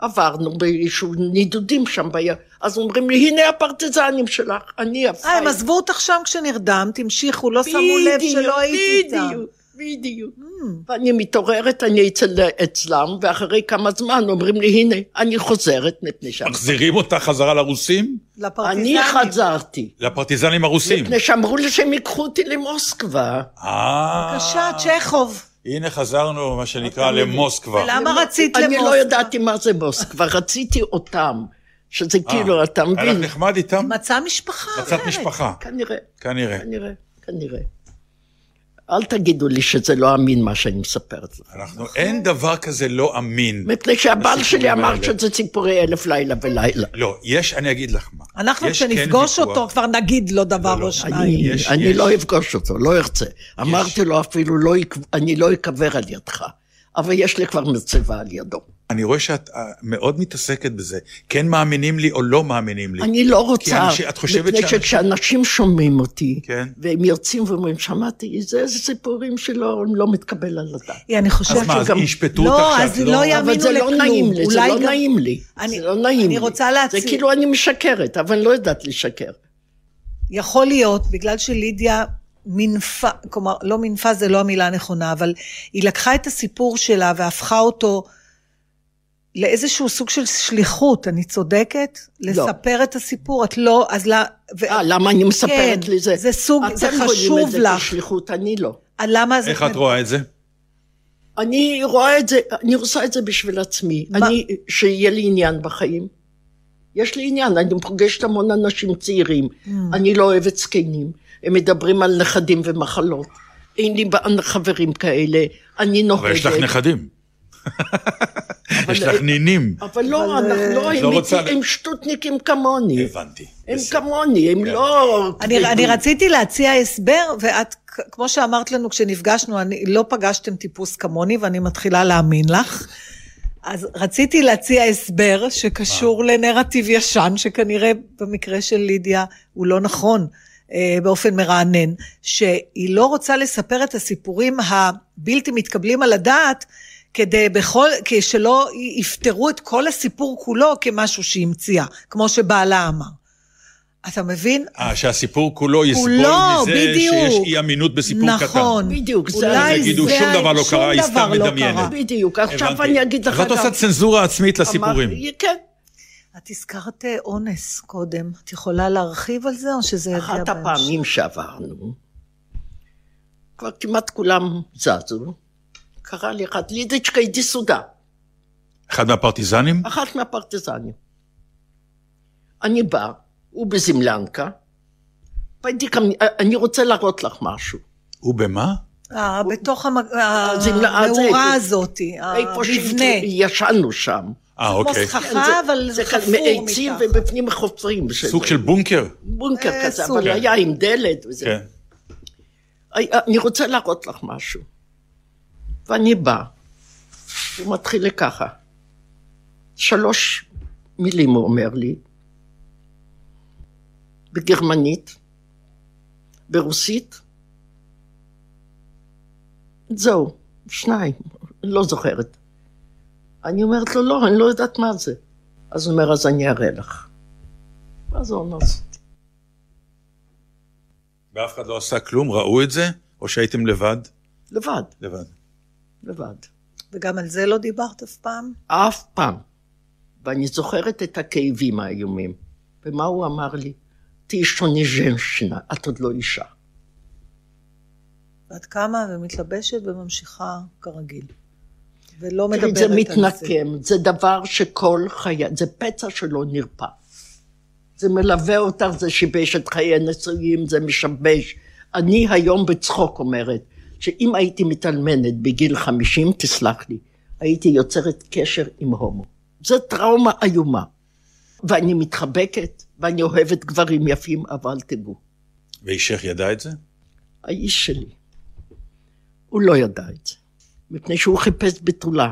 [SPEAKER 4] עברנו באיזשהו נידודים שם בים, אז אומרים לי, הנה הפרטיזנים שלך, אני
[SPEAKER 2] אה, הם. עזבו אותך שם כשנרדמת, המשיכו, לא שמו לב שלא היית איתם.
[SPEAKER 4] בדיוק, בדיוק. ואני מתעוררת, אני אצל, אצלם, ואחרי כמה זמן אומרים לי, הנה, אני חוזרת, מפני שם.
[SPEAKER 3] מחזירים אותה חזרה לרוסים?
[SPEAKER 2] לפרטיזנים.
[SPEAKER 4] אני חזרתי,
[SPEAKER 3] לפרטיזנים הרוסים.
[SPEAKER 4] מפני שאמרו לי שהם ייקחו אותי למוסקבה.
[SPEAKER 3] אה,
[SPEAKER 2] בבקשה, צ'כוב.
[SPEAKER 3] הנה חזרנו, מה שנקרא, למוסקבה.
[SPEAKER 2] ולמה רצית
[SPEAKER 4] אני
[SPEAKER 2] למוסקבה?
[SPEAKER 4] לא ידעתי מה זה מוסקבה, רציתי אותם, שזה כאילו, אתה
[SPEAKER 3] היה לך
[SPEAKER 4] מבין,
[SPEAKER 3] נחמד איתם?
[SPEAKER 2] מצא משפחה
[SPEAKER 3] מצאת. משפחה,
[SPEAKER 4] כנראה.
[SPEAKER 3] כנראה,
[SPEAKER 4] כנראה. אל תגידו לי שזה לא אמין מה שאני מספרת לך.
[SPEAKER 3] אנחנו, אין דבר כזה לא אמין.
[SPEAKER 4] מפני שהבעל שלי אמר. שזה ציפורי אלף לילה ולילה.
[SPEAKER 3] לא, יש, אני אגיד לך מה.
[SPEAKER 2] אנחנו
[SPEAKER 3] כן
[SPEAKER 2] כשנפגוש
[SPEAKER 3] ויכוח.
[SPEAKER 2] אותו כבר נגיד לו דבר
[SPEAKER 3] לא, לא.
[SPEAKER 2] או שניים.
[SPEAKER 4] אני,
[SPEAKER 3] יש,
[SPEAKER 4] אני
[SPEAKER 3] יש.
[SPEAKER 4] לא אפגוש אותו, לא ארצה. אמרתי לו אפילו, לא, אני לא אקבר על ידך, אבל יש לי כבר מצבה על ידו.
[SPEAKER 3] אני רואה שאת אה, מאוד מתעסקת בזה. כן מאמינים לי או לא מאמינים לי.
[SPEAKER 4] אני לא רוצה,
[SPEAKER 3] אנשים- את חושבת
[SPEAKER 4] מפני
[SPEAKER 3] שאנשים-
[SPEAKER 4] שכשאנשים שומעים אותי,
[SPEAKER 3] כן.
[SPEAKER 4] והם יוצאים ואומרים, שמעתי, זה איזה סיפורים שלא לא מתקבל על הדעת.
[SPEAKER 2] אני חושבת
[SPEAKER 3] אז מה, אז
[SPEAKER 4] שגם-
[SPEAKER 3] ישפטו
[SPEAKER 2] לא,
[SPEAKER 3] אותך
[SPEAKER 2] אז
[SPEAKER 3] שאת
[SPEAKER 2] לא
[SPEAKER 3] לא...
[SPEAKER 2] יאמינו
[SPEAKER 4] אבל זה לא
[SPEAKER 2] לכלום.
[SPEAKER 4] נעים לי, זה לא נעים לי.
[SPEAKER 2] אני-
[SPEAKER 4] זה לא נעים
[SPEAKER 2] אני
[SPEAKER 4] לי.
[SPEAKER 2] רוצה להציע-
[SPEAKER 4] זה כאילו אני משקרת, אבל אני לא יודעת לשקר.
[SPEAKER 2] יכול להיות, בגלל שלידיה מינפה, כלומר, לא מינפה זה לא המילה הנכונה, אבל היא לקחה את הסיפור שלה והפכה אותו לאיזשהו סוג של שליחות, אני צודקת?
[SPEAKER 4] לא.
[SPEAKER 2] לספר את הסיפור, את לא, אז לא... ו...
[SPEAKER 4] אה, למה אני מספרת
[SPEAKER 2] כן,
[SPEAKER 4] לי זה?
[SPEAKER 2] זה סוג- זה
[SPEAKER 4] אתם רואים
[SPEAKER 2] חשוב
[SPEAKER 4] את זה
[SPEAKER 2] לך.
[SPEAKER 4] כשליחות, אני לא.
[SPEAKER 2] למה זה...
[SPEAKER 3] איך את רואה את זה?
[SPEAKER 4] אני רואה את זה, אני עושה את זה בשביל עצמי.
[SPEAKER 2] מה-
[SPEAKER 4] אני, שיהיה לי עניין בחיים. יש לי עניין, אני פוגשת המון אנשים צעירים.
[SPEAKER 2] Mm.
[SPEAKER 4] אני לא אוהבת זקנים. הם מדברים על נכדים ומחלות. אין לי חברים כאלה. אני נוהגת.
[SPEAKER 3] אבל יש לך נכדים. יש לך נינים.
[SPEAKER 4] אבל לא, אנחנו לא,
[SPEAKER 3] את
[SPEAKER 4] הם
[SPEAKER 3] לא
[SPEAKER 4] הם שטותניקים כמוני.
[SPEAKER 3] הבנתי.
[SPEAKER 4] הם. כמוני, הם לא...
[SPEAKER 2] אני, רציתי להציע הסבר, ואת, כמו שאמרת לנו כשנפגשנו, אני, לא פגשתם טיפוס כמוני, ואני מתחילה להאמין לך. אז רציתי להציע הסבר שקשור לנרטיב ישן, שכנראה במקרה של לידיה הוא לא נכון. אה, באופן מרענן, שהיא לא רוצה לספר את הסיפורים הבלתי מתקבלים על הדעת, כדי בכל, שלא יפתרו את כל הסיפור כולו כמשהו שהיא המציאה, כמו שבעלה אמר. אתה מבין?
[SPEAKER 3] אה, שהסיפור כולו יסבול
[SPEAKER 2] כולו,
[SPEAKER 3] מזה
[SPEAKER 2] בדיוק.
[SPEAKER 3] שיש אי אמינות בסיפור קטן.
[SPEAKER 2] נכון.
[SPEAKER 4] בדיוק, זה-
[SPEAKER 2] אולי
[SPEAKER 3] יגידו,
[SPEAKER 2] זה
[SPEAKER 3] שום דבר לא קרה, היא סתם
[SPEAKER 2] לא
[SPEAKER 3] מדמיינת.
[SPEAKER 2] קרה.
[SPEAKER 4] בדיוק. עכשיו
[SPEAKER 3] הבנתי.
[SPEAKER 4] אני אגיד לך
[SPEAKER 3] אז את עושה צנזורה עצמית לסיפורים.
[SPEAKER 4] כן.
[SPEAKER 2] את הזכרת אה, אונס קודם. את יכולה להרחיב על זה, או שזה יגיע
[SPEAKER 4] אחת
[SPEAKER 2] בהמשך?
[SPEAKER 4] הפעמים שעברנו, כבר כמעט כולם זזו, קרא לי אחת, לידיצ'קה אידי סודה,
[SPEAKER 3] אחד מהפרטיזנים?
[SPEAKER 4] אחת מהפרטיזנים. אני בא, הוא בזמלנקה, והייתי כאן, אני רוצה להראות לך משהו.
[SPEAKER 3] הוא במה?
[SPEAKER 2] אה, בתוך
[SPEAKER 4] אז
[SPEAKER 2] המאורה
[SPEAKER 4] זה-
[SPEAKER 2] הזאת, המבנה.
[SPEAKER 4] שישנו שם.
[SPEAKER 3] אה,
[SPEAKER 2] כמו
[SPEAKER 3] אוקיי.
[SPEAKER 2] סככה, אבל
[SPEAKER 4] זה
[SPEAKER 2] זה חפור
[SPEAKER 4] מעצים
[SPEAKER 2] מתחת.
[SPEAKER 4] ובפנים חופרים.
[SPEAKER 3] סוג של בונקר.
[SPEAKER 4] בונקר
[SPEAKER 2] אה,
[SPEAKER 4] כזה. אבל היה עם דלת וזה.
[SPEAKER 3] כן.
[SPEAKER 4] אני רוצה להראות לך משהו. ואני בא, הוא מתחיל לי ככה. שלוש מילים הוא אומר לי, בגרמנית, ברוסית, זהו, שניים, לא זוכרת. אני אומרת לו, לא, אני לא יודעת מה זה. אז הוא אומר, אז אני אראה לך. אז הוא אומר,
[SPEAKER 3] ואף אחד לא עשה כלום? ראו את זה? או שהייתם לבד?
[SPEAKER 4] לבד,
[SPEAKER 3] לבד.
[SPEAKER 4] לבד.
[SPEAKER 2] וגם על זה לא דיברת אף פעם?
[SPEAKER 4] אף פעם. ואני זוכרת את הכאבים האיומים. ומה הוא אמר לי? תהיי שוני ז'נשינה, את עוד לא אישה.
[SPEAKER 2] ואת קמה ומתלבשת וממשיכה כרגיל. ולא מדברת
[SPEAKER 4] זה
[SPEAKER 2] על זה.
[SPEAKER 4] מתנקם, זה דבר שכל חיי, זה פצע שלא נרפא. זה מלווה אותך, זה שיבש את חיי הנישואים, זה משבש. אני היום בצחוק אומרת, שאם הייתי מתאלמנת בגיל 50, תסלח לי, הייתי יוצרת קשר עם הומו. זו טראומה איומה. ואני מתחבקת, ואני אוהבת גברים יפים, אבל תדעו,
[SPEAKER 3] ואישך ידע את זה?
[SPEAKER 4] האיש שלי, הוא לא ידע את זה, מפני שהוא חיפש בתולה.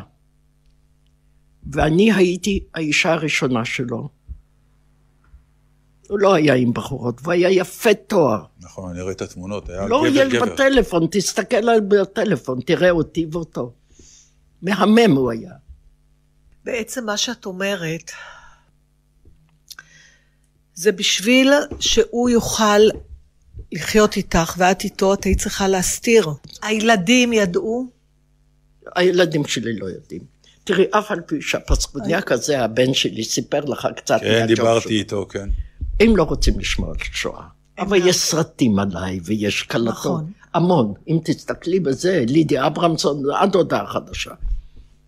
[SPEAKER 4] ואני הייתי האישה הראשונה שלו. הוא לא היה עם בחורות, והוא היה יפה תואר.
[SPEAKER 3] נכון, אני רואה את התמונות, היה
[SPEAKER 4] לא
[SPEAKER 3] גבר גבר.
[SPEAKER 4] בטלפון, תסתכל עליו בטלפון, תראה אותי ואותו. מהמם הוא היה.
[SPEAKER 2] בעצם מה שאת אומרת, זה בשביל שהוא יוכל לחיות איתך ואת איתו, את היית צריכה להסתיר. הילדים ידעו?
[SPEAKER 4] הילדים שלי לא יודעים. תראי, אף על פי שהפסקודניאק הזה, הבן שלי, סיפר לך קצת
[SPEAKER 3] כן, דיברתי. איתו, כן.
[SPEAKER 4] הם לא רוצים לשמוע על שואה. אבל יש סרטים עליי, ויש קלטות.
[SPEAKER 2] נכון.
[SPEAKER 4] המון. אם תסתכלי בזה, לידי אברמסון, עד הודעה חדשה.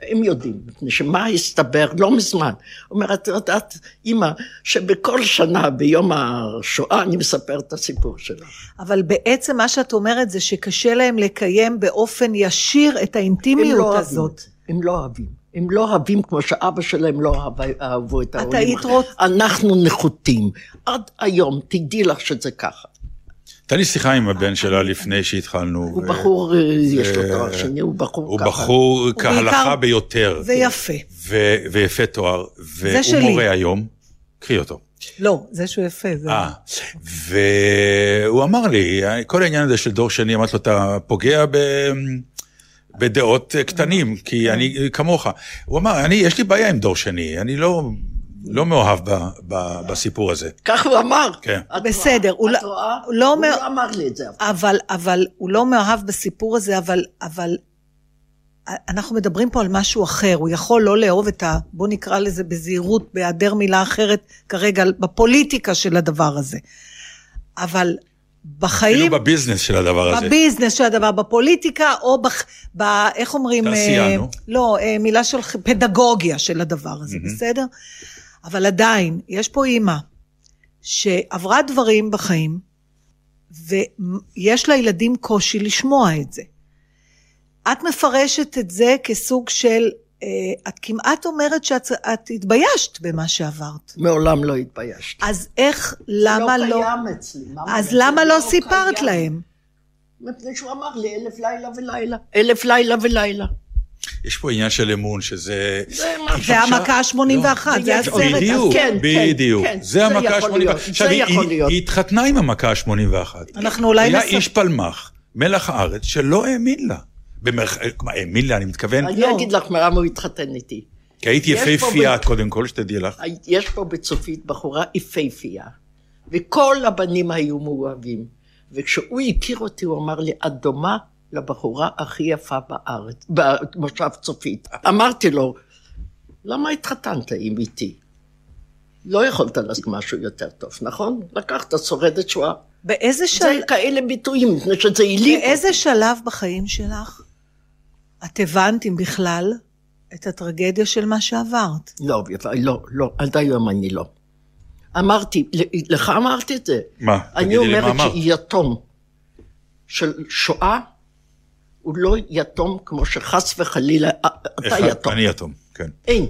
[SPEAKER 4] הם יודעים, מפני שמה הסתבר לא מזמן. אומר, את יודעת, אימא, שבכל שנה ביום השואה אני מספר את הסיפור שלה.
[SPEAKER 2] אבל בעצם מה שאת אומרת זה שקשה להם לקיים באופן ישיר את
[SPEAKER 4] הם
[SPEAKER 2] האינטימיות
[SPEAKER 4] לא אוהבים
[SPEAKER 2] הזאת.
[SPEAKER 4] את זה. הם לא אוהבים. הם לא אוהבים כמו שאבא שלהם לא אהב- אהבו את העולים.
[SPEAKER 2] היית רוצ-
[SPEAKER 4] אנחנו נחותים. עד היום, תדעי לך שזה ככה.
[SPEAKER 3] הייתה לי שיחה עם הבן שלה לפני שהתחלנו.
[SPEAKER 4] הוא בחור, יש לו
[SPEAKER 3] זה-
[SPEAKER 4] תואר שני, הוא בחור
[SPEAKER 3] הוא
[SPEAKER 4] ככה.
[SPEAKER 3] בחור כהלכה ביותר.
[SPEAKER 2] ויפה.
[SPEAKER 3] ויפה תואר. והוא
[SPEAKER 2] שלי.
[SPEAKER 3] מורה היום. קחי אותו.
[SPEAKER 2] לא, זה שהוא יפה, זה...
[SPEAKER 3] אה, והוא אמר לי, כל העניין הזה של דור שני, אמרתי לו, אתה פוגע ב... בדעות קטנים, כי אני כמוך. הוא אמר, אני, יש לי בעיה עם דור שני, אני לא, לא מאוהב ב, ב, בסיפור הזה.
[SPEAKER 4] כך הוא אמר.
[SPEAKER 3] כן.
[SPEAKER 4] את
[SPEAKER 2] בסדר, הוא
[SPEAKER 4] רואה?
[SPEAKER 2] לא-
[SPEAKER 4] את רואה?
[SPEAKER 2] הוא לא
[SPEAKER 4] הוא לא אמר לי את זה.
[SPEAKER 2] אבל, אבל הוא לא מאוהב בסיפור הזה, אבל, אבל אנחנו מדברים פה על משהו אחר. הוא יכול לא לאהוב את ה... בוא נקרא לזה בזהירות, בהיעדר מילה אחרת כרגע, בפוליטיקה של הדבר הזה. אבל בחיים...
[SPEAKER 3] אפילו בביזנס של הדבר הזה.
[SPEAKER 2] בביזנס של הדבר, בפוליטיקה, או בח, ב... איך אומרים?
[SPEAKER 3] תעשייה,
[SPEAKER 2] אה. לא, אה, מילה של פדגוגיה של הדבר הזה, בסדר? אבל עדיין, יש פה אימא שעברה דברים בחיים, ויש לילדים קושי לשמוע את זה. את מפרשת את זה כסוג של, את כמעט אומרת שאת את התביישת במה שעברת.
[SPEAKER 4] מעולם לא התביישתי.
[SPEAKER 2] אז איך, למה
[SPEAKER 4] זה
[SPEAKER 2] לא...
[SPEAKER 4] לא קיים אצלי.
[SPEAKER 2] אז למה לא סיפרת
[SPEAKER 4] קיים.
[SPEAKER 2] להם?
[SPEAKER 4] מפני שהוא אמר לי אלף לילה ולילה. אלף לילה ולילה.
[SPEAKER 3] יש פה עניין של אמון, שזה...
[SPEAKER 4] זה
[SPEAKER 2] המכה ה-81, זה הסרט.
[SPEAKER 3] בדיוק,
[SPEAKER 4] כן, כן,
[SPEAKER 3] בדיוק.
[SPEAKER 4] כן,
[SPEAKER 3] זה המכה
[SPEAKER 4] יכול
[SPEAKER 3] ה-81.
[SPEAKER 4] להיות,
[SPEAKER 3] עכשיו,
[SPEAKER 4] זה
[SPEAKER 3] היא-
[SPEAKER 4] יכול
[SPEAKER 3] היא- התחתנה עם המכה ה-81.
[SPEAKER 2] אנחנו אולי
[SPEAKER 3] היה איש פלמח, מלח הארץ, שלא האמין לה. במרח... כלומר, האמין לה, אני מתכוון,
[SPEAKER 4] אני
[SPEAKER 2] לא.
[SPEAKER 4] אגיד לך למה הוא התחתן איתי.
[SPEAKER 3] כי
[SPEAKER 4] פה
[SPEAKER 3] יפהפייה,
[SPEAKER 4] ב-
[SPEAKER 3] קודם כל, שתדעי לך.
[SPEAKER 4] יש פה בצופית בחורה יפהפייה, וכל הבנים היו מאוהבים. וכשהוא הכיר אותי, הוא אמר לי, את דומה לבחורה הכי יפה בארץ, במושב צופית. אמרתי לו, למה התחתנת עם איתי? לא יכולת לעשות משהו יותר טוב, נכון? לקחת שורדת שואה.
[SPEAKER 2] באיזה,
[SPEAKER 4] זה
[SPEAKER 2] של...
[SPEAKER 4] כאלה ביטויים, מפני שזה העליב.
[SPEAKER 2] באיזה שלב בחיים שלך את הבנת, אם בכלל, את הטרגדיה של מה שעברת?
[SPEAKER 4] לא, לא, לא, עד היום אני לא. אמרתי, לך אמרתי את זה.
[SPEAKER 3] מה?
[SPEAKER 4] אני
[SPEAKER 3] תגידי לי מה
[SPEAKER 4] אומרת. שיתום של שואה הוא לא יתום כמו שחס וחלילה, אה, אתה
[SPEAKER 3] אחד,
[SPEAKER 4] יתום.
[SPEAKER 3] אני יתום, כן.
[SPEAKER 4] אין.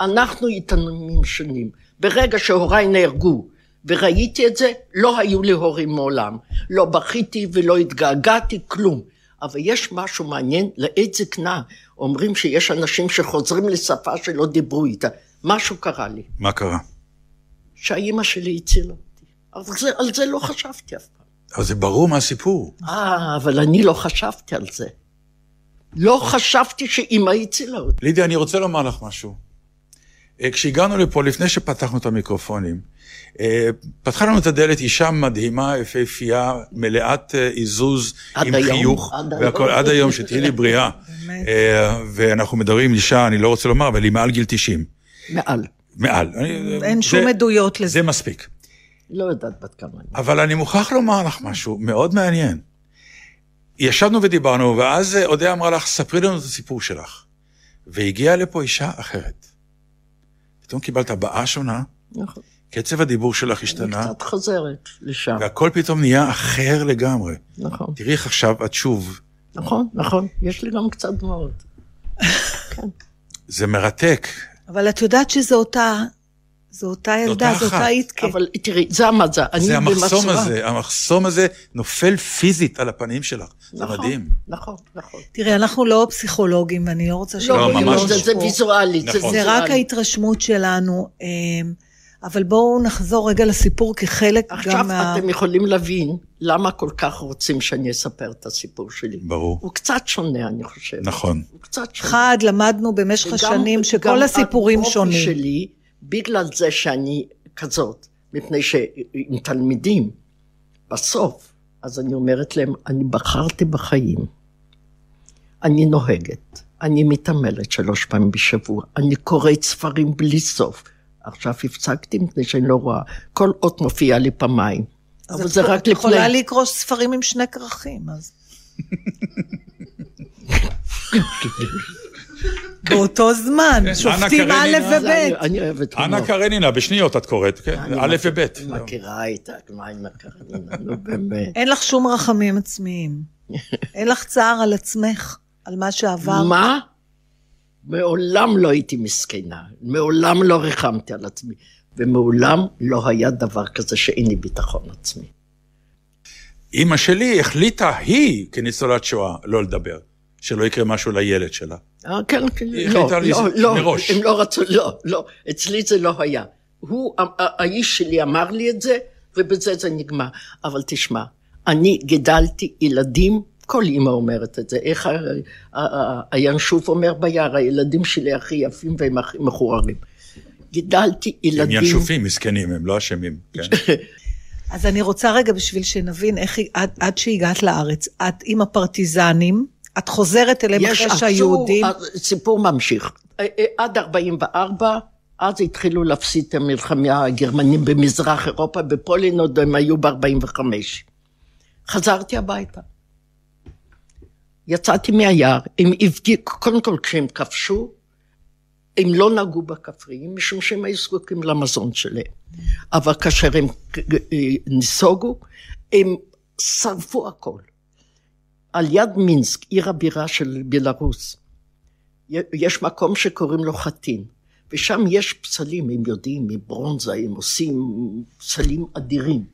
[SPEAKER 4] אנחנו יתומים שונים. ברגע שהוריי נהרגו וראיתי את זה, לא היו לי הורים מעולם. לא בכיתי ולא התגעגעתי, כלום. אבל יש משהו מעניין, לעת זקנה אומרים שיש אנשים שחוזרים לשפה שלא דיברו איתה. משהו קרה לי,
[SPEAKER 3] מה קרה?
[SPEAKER 4] שהאימא שלי הצילה אותי. אבל זה, על זה לא חשבתי אף פעם.
[SPEAKER 3] אבל זה ברור מהסיפור.
[SPEAKER 4] אה, אבל אני לא חשבתי על זה. לא חשבתי שאימא הצילה אותי.
[SPEAKER 3] לידיה, אני רוצה לומר לך משהו. אה, כשהגענו לפה, לפני שפתחנו את המיקרופונים, אה, פתחה לנו את הדלת אישה מדהימה, יפהפייה, מלאת אה, עיזוז, עם
[SPEAKER 4] היום,
[SPEAKER 3] חיוך,
[SPEAKER 4] עד
[SPEAKER 3] והכל,
[SPEAKER 4] היום.
[SPEAKER 3] עד היום, שתהיי לי בריאה. אה, ואנחנו מדברים אישה, אני לא רוצה לומר, אבל היא מעל גיל 90.
[SPEAKER 4] מעל.
[SPEAKER 3] מעל. אני-
[SPEAKER 2] אין
[SPEAKER 3] זה-
[SPEAKER 2] שום עדויות לזה.
[SPEAKER 3] זה מספיק.
[SPEAKER 4] לא יודעת בת כמה.
[SPEAKER 3] אבל אני מוכרח לומר לך משהו מאוד מעניין. ישבנו ודיברנו, ואז אודיה אמרה לך, ספרי לנו את הסיפור שלך. והגיעה לפה אישה אחרת. פתאום קיבלת הבעה שונה,
[SPEAKER 4] נכון.
[SPEAKER 3] קצב הדיבור שלך
[SPEAKER 4] אני
[SPEAKER 3] השתנה,
[SPEAKER 4] קצת חוזרת לשם.
[SPEAKER 3] והכל פתאום נהיה אחר לגמרי.
[SPEAKER 4] נכון.
[SPEAKER 3] תראי איך עכשיו את שוב,
[SPEAKER 4] נכון, נכון. יש לי גם קצת דמעות.
[SPEAKER 3] זה מרתק.
[SPEAKER 2] אבל את יודעת שזו אותה, זו אותה ילדה, זו אותה. איתקה.
[SPEAKER 4] אבל תראי, זה המזל. אני
[SPEAKER 3] זה המחסום. הזה, המחסום הזה נופל פיזית על הפנים שלך. זה
[SPEAKER 4] נכון,
[SPEAKER 3] מדהים.
[SPEAKER 4] נכון, נכון.
[SPEAKER 2] תראי, אנחנו לא פסיכולוגים, ואני לא רוצה
[SPEAKER 4] לא,
[SPEAKER 2] שיגידו
[SPEAKER 3] ממש
[SPEAKER 4] לא,
[SPEAKER 3] לא.
[SPEAKER 4] זה- ויזואלי.
[SPEAKER 3] נכון.
[SPEAKER 2] זה. רק ההתרשמות שלנו. אמ, אבל בואו נחזור רגע לסיפור כחלק
[SPEAKER 4] עכשיו
[SPEAKER 2] גם מה...
[SPEAKER 4] אתם יכולים להבין למה כל כך רוצים שאני אספר את הסיפור שלי.
[SPEAKER 3] ברור.
[SPEAKER 4] הוא קצת שונה, אני חושבת.
[SPEAKER 3] נכון.
[SPEAKER 4] הוא קצת שונה.
[SPEAKER 2] אחד, למדנו במשך השנים שכל הסיפורים שונים.
[SPEAKER 4] שלי, בגלל זה שאני כזאת, מפני שעם תלמידים, בסוף, אז אני אומרת להם, אני בחרתי בחיים. אני נוהגת, אני מתעמלת שלוש פעמים בשבוע, אני קוראת ספרים בלי סוף. עכשיו הפסקתי מפני שאני לא רואה, כל אות מופיע לי פעמיים.
[SPEAKER 2] אז
[SPEAKER 4] אבל זה רק
[SPEAKER 2] את יכולה
[SPEAKER 4] לפני.
[SPEAKER 2] לקרוא ספרים עם שני כרכים, אז... באותו זמן, שופטים
[SPEAKER 3] אנה
[SPEAKER 2] א'. וב'.
[SPEAKER 3] אנה. קרנינה, בשניות את קוראת, כן? א' וב'.
[SPEAKER 4] מכירה איתה, מה עם הקרנינה, נו באמת.
[SPEAKER 2] אין לך שום רחמים עצמיים. אין לך צער על עצמך, על מה שעבר.
[SPEAKER 4] מה? מעולם לא הייתי מסכנה, מעולם לא ריחמתי על עצמי, ומעולם לא היה דבר כזה שאין לי ביטחון עצמי.
[SPEAKER 3] אימא שלי החליטה, היא, כניצולת שואה, לא לדבר. שלא יקרה משהו לילד שלה.
[SPEAKER 4] אה, כן, כן,
[SPEAKER 3] היא
[SPEAKER 4] לא,
[SPEAKER 3] החליטה
[SPEAKER 4] לא, לא,
[SPEAKER 3] מראש.
[SPEAKER 4] הם לא רצו, לא, לא, אצלי זה לא היה. הוא, האיש שלי אמר לי את זה, ובזה זה נגמר. אבל תשמע, אני גידלתי ילדים, כל אימא אומרת את זה, איך הינשוף אומר ביער, הילדים שלי הכי יפים והם הכי מחוררים. גידלתי
[SPEAKER 3] הם
[SPEAKER 4] ילדים...
[SPEAKER 3] ינשופים, מסכנים, הם לא אשמים. כן.
[SPEAKER 2] אז אני רוצה רגע, בשביל שנבין איך, היא- עד, עד שהגעת לארץ, את עם הפרטיזנים, את חוזרת אליהם
[SPEAKER 4] יש
[SPEAKER 2] אחרי
[SPEAKER 4] עצור,
[SPEAKER 2] שהיהודים...
[SPEAKER 4] סיפור ממשיך. אה, אה, עד 44, אז התחילו להפסיד את המלחמה הגרמנים במזרח אירופה, בפולין עוד הם היו ב-45. חזרתי הביתה. יצאתי מהיער, הם הפגיעו, קודם כל כשהם כבשו, הם לא נגעו בכפריים, משום שהם היו זקוקים למזון שלהם. אבל כאשר הם אה, נסוגו, הם שרפו הכל. על יד מינסק, עיר הבירה של בלארוס, יש מקום שקוראים לו חטין, ושם יש פסלים, הם יודעים, מברונזה, הם עושים פסלים אדירים.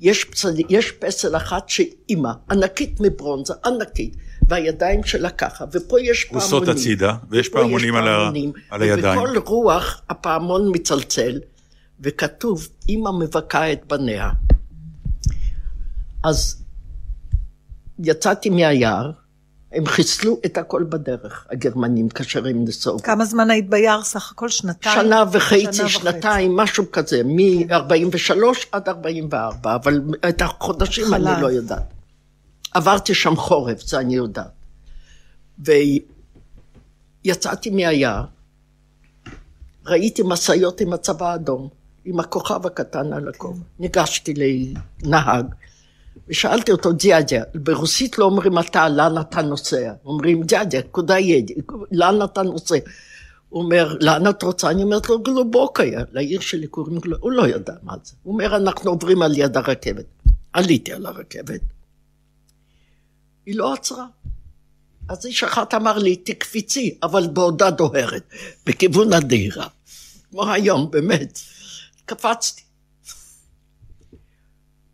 [SPEAKER 4] יש, פסל, יש פסל אחת שאימא, ענקית מברונזה, ענקית, והידיים שלה ככה, ופה יש פעמונים.
[SPEAKER 3] פרוסות הצידה, ויש פעמונים על ה-
[SPEAKER 4] פעמונים,
[SPEAKER 3] על הידיים.
[SPEAKER 4] ובכל רוח הפעמון מצלצל, וכתוב, אימא מבכה את בניה. אז יצאתי מהיער, הם חיסלו את הכל בדרך, הגרמנים, כאשר הם נסוגו.
[SPEAKER 2] כמה זמן היית ביער? סך הכל שנתיים?
[SPEAKER 4] שנה וחצי,
[SPEAKER 2] שנה
[SPEAKER 4] שנתיים, משהו כזה, מ-43 עד 44, אבל את החודשים
[SPEAKER 2] חלב.
[SPEAKER 4] אני לא יודעת. עברתי שם חורף, זה אני יודעת. ויצאתי מהיער, ראיתי משאיות עם הצבא האדום, עם הכוכב הקטן על הכובע. ניגשתי לנהג, ושאלתי אותו, דיידיה, ברוסית לא אומרים אתה, לאן אתה נוסע? אומרים, דיידיה, כודה ידי, לאן אתה נוסע? הוא אומר, לאן את רוצה? אני אומרת לו, גלובוקיה, לעיר שלי קוראים גלובוקיה. הוא לא ידע מה זה. הוא אומר, אנחנו עוברים על יד הרכבת. עליתי על הרכבת. היא לא עצרה. אז איש אחד אמר לי, תקפיצי, אבל בעודה דוהרת, בכיוון הדירה. כמו היום, באמת. קפצתי.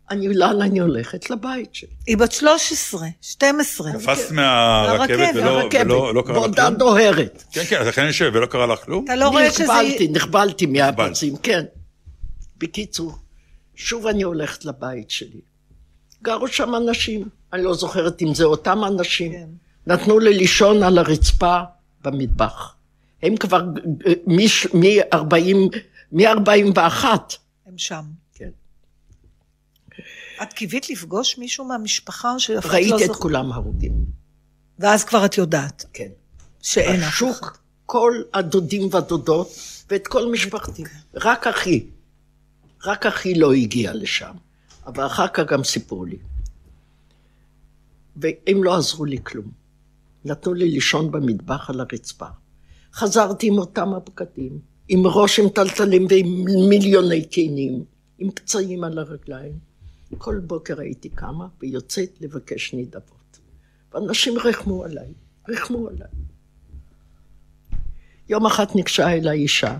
[SPEAKER 4] אני, לאן אני הולכת? לבית שלי.
[SPEAKER 2] היא בת 13, 12.
[SPEAKER 3] קפצת מהרכבת
[SPEAKER 2] לרכבת,
[SPEAKER 3] ולא- לא קרה לך
[SPEAKER 4] בעודה
[SPEAKER 3] כלום?
[SPEAKER 4] דוהרת.
[SPEAKER 3] כן, כן, אז לכן אני שואל, ולא קרה לך כלום?
[SPEAKER 2] אתה לא רואה שזה...
[SPEAKER 4] נחבלתי, נחבלתי מהבצים, כן. בקיצור, שוב אני הולכת לבית שלי. גרו שם אנשים, אני לא זוכרת אם זה אותם אנשים.
[SPEAKER 2] כן.
[SPEAKER 4] נתנו לי לישון על הרצפה במטבח. הם כבר מ-40, מ-41.
[SPEAKER 2] הם שם. את קיווית לפגוש מישהו מהמשפחה או שאף אחד לא
[SPEAKER 4] ראיתי את
[SPEAKER 2] זוכר?
[SPEAKER 4] כולם הרוגים,
[SPEAKER 2] ואז כבר את יודעת
[SPEAKER 4] כן.
[SPEAKER 2] שאין אף אחד.
[SPEAKER 4] בשוק, כל הדודים והדודות, ואת כל משפחתי. רק אחי, רק אחי לא הגיע לשם, אבל אחר כך גם סיפרו לי. והם לא עזרו לי כלום. נתנו לי לישון במטבח על הרצפה. חזרתי עם אותם הבגדים, עם ראש עם טלטלים ועם מיליוני קינים, עם פצעים על הרגליים. כל בוקר הייתי קמה ויוצאת לבקש נדבות. ואנשים ריחמו עליי, ריחמו עליי. יום אחד ניגשה אליי אישה,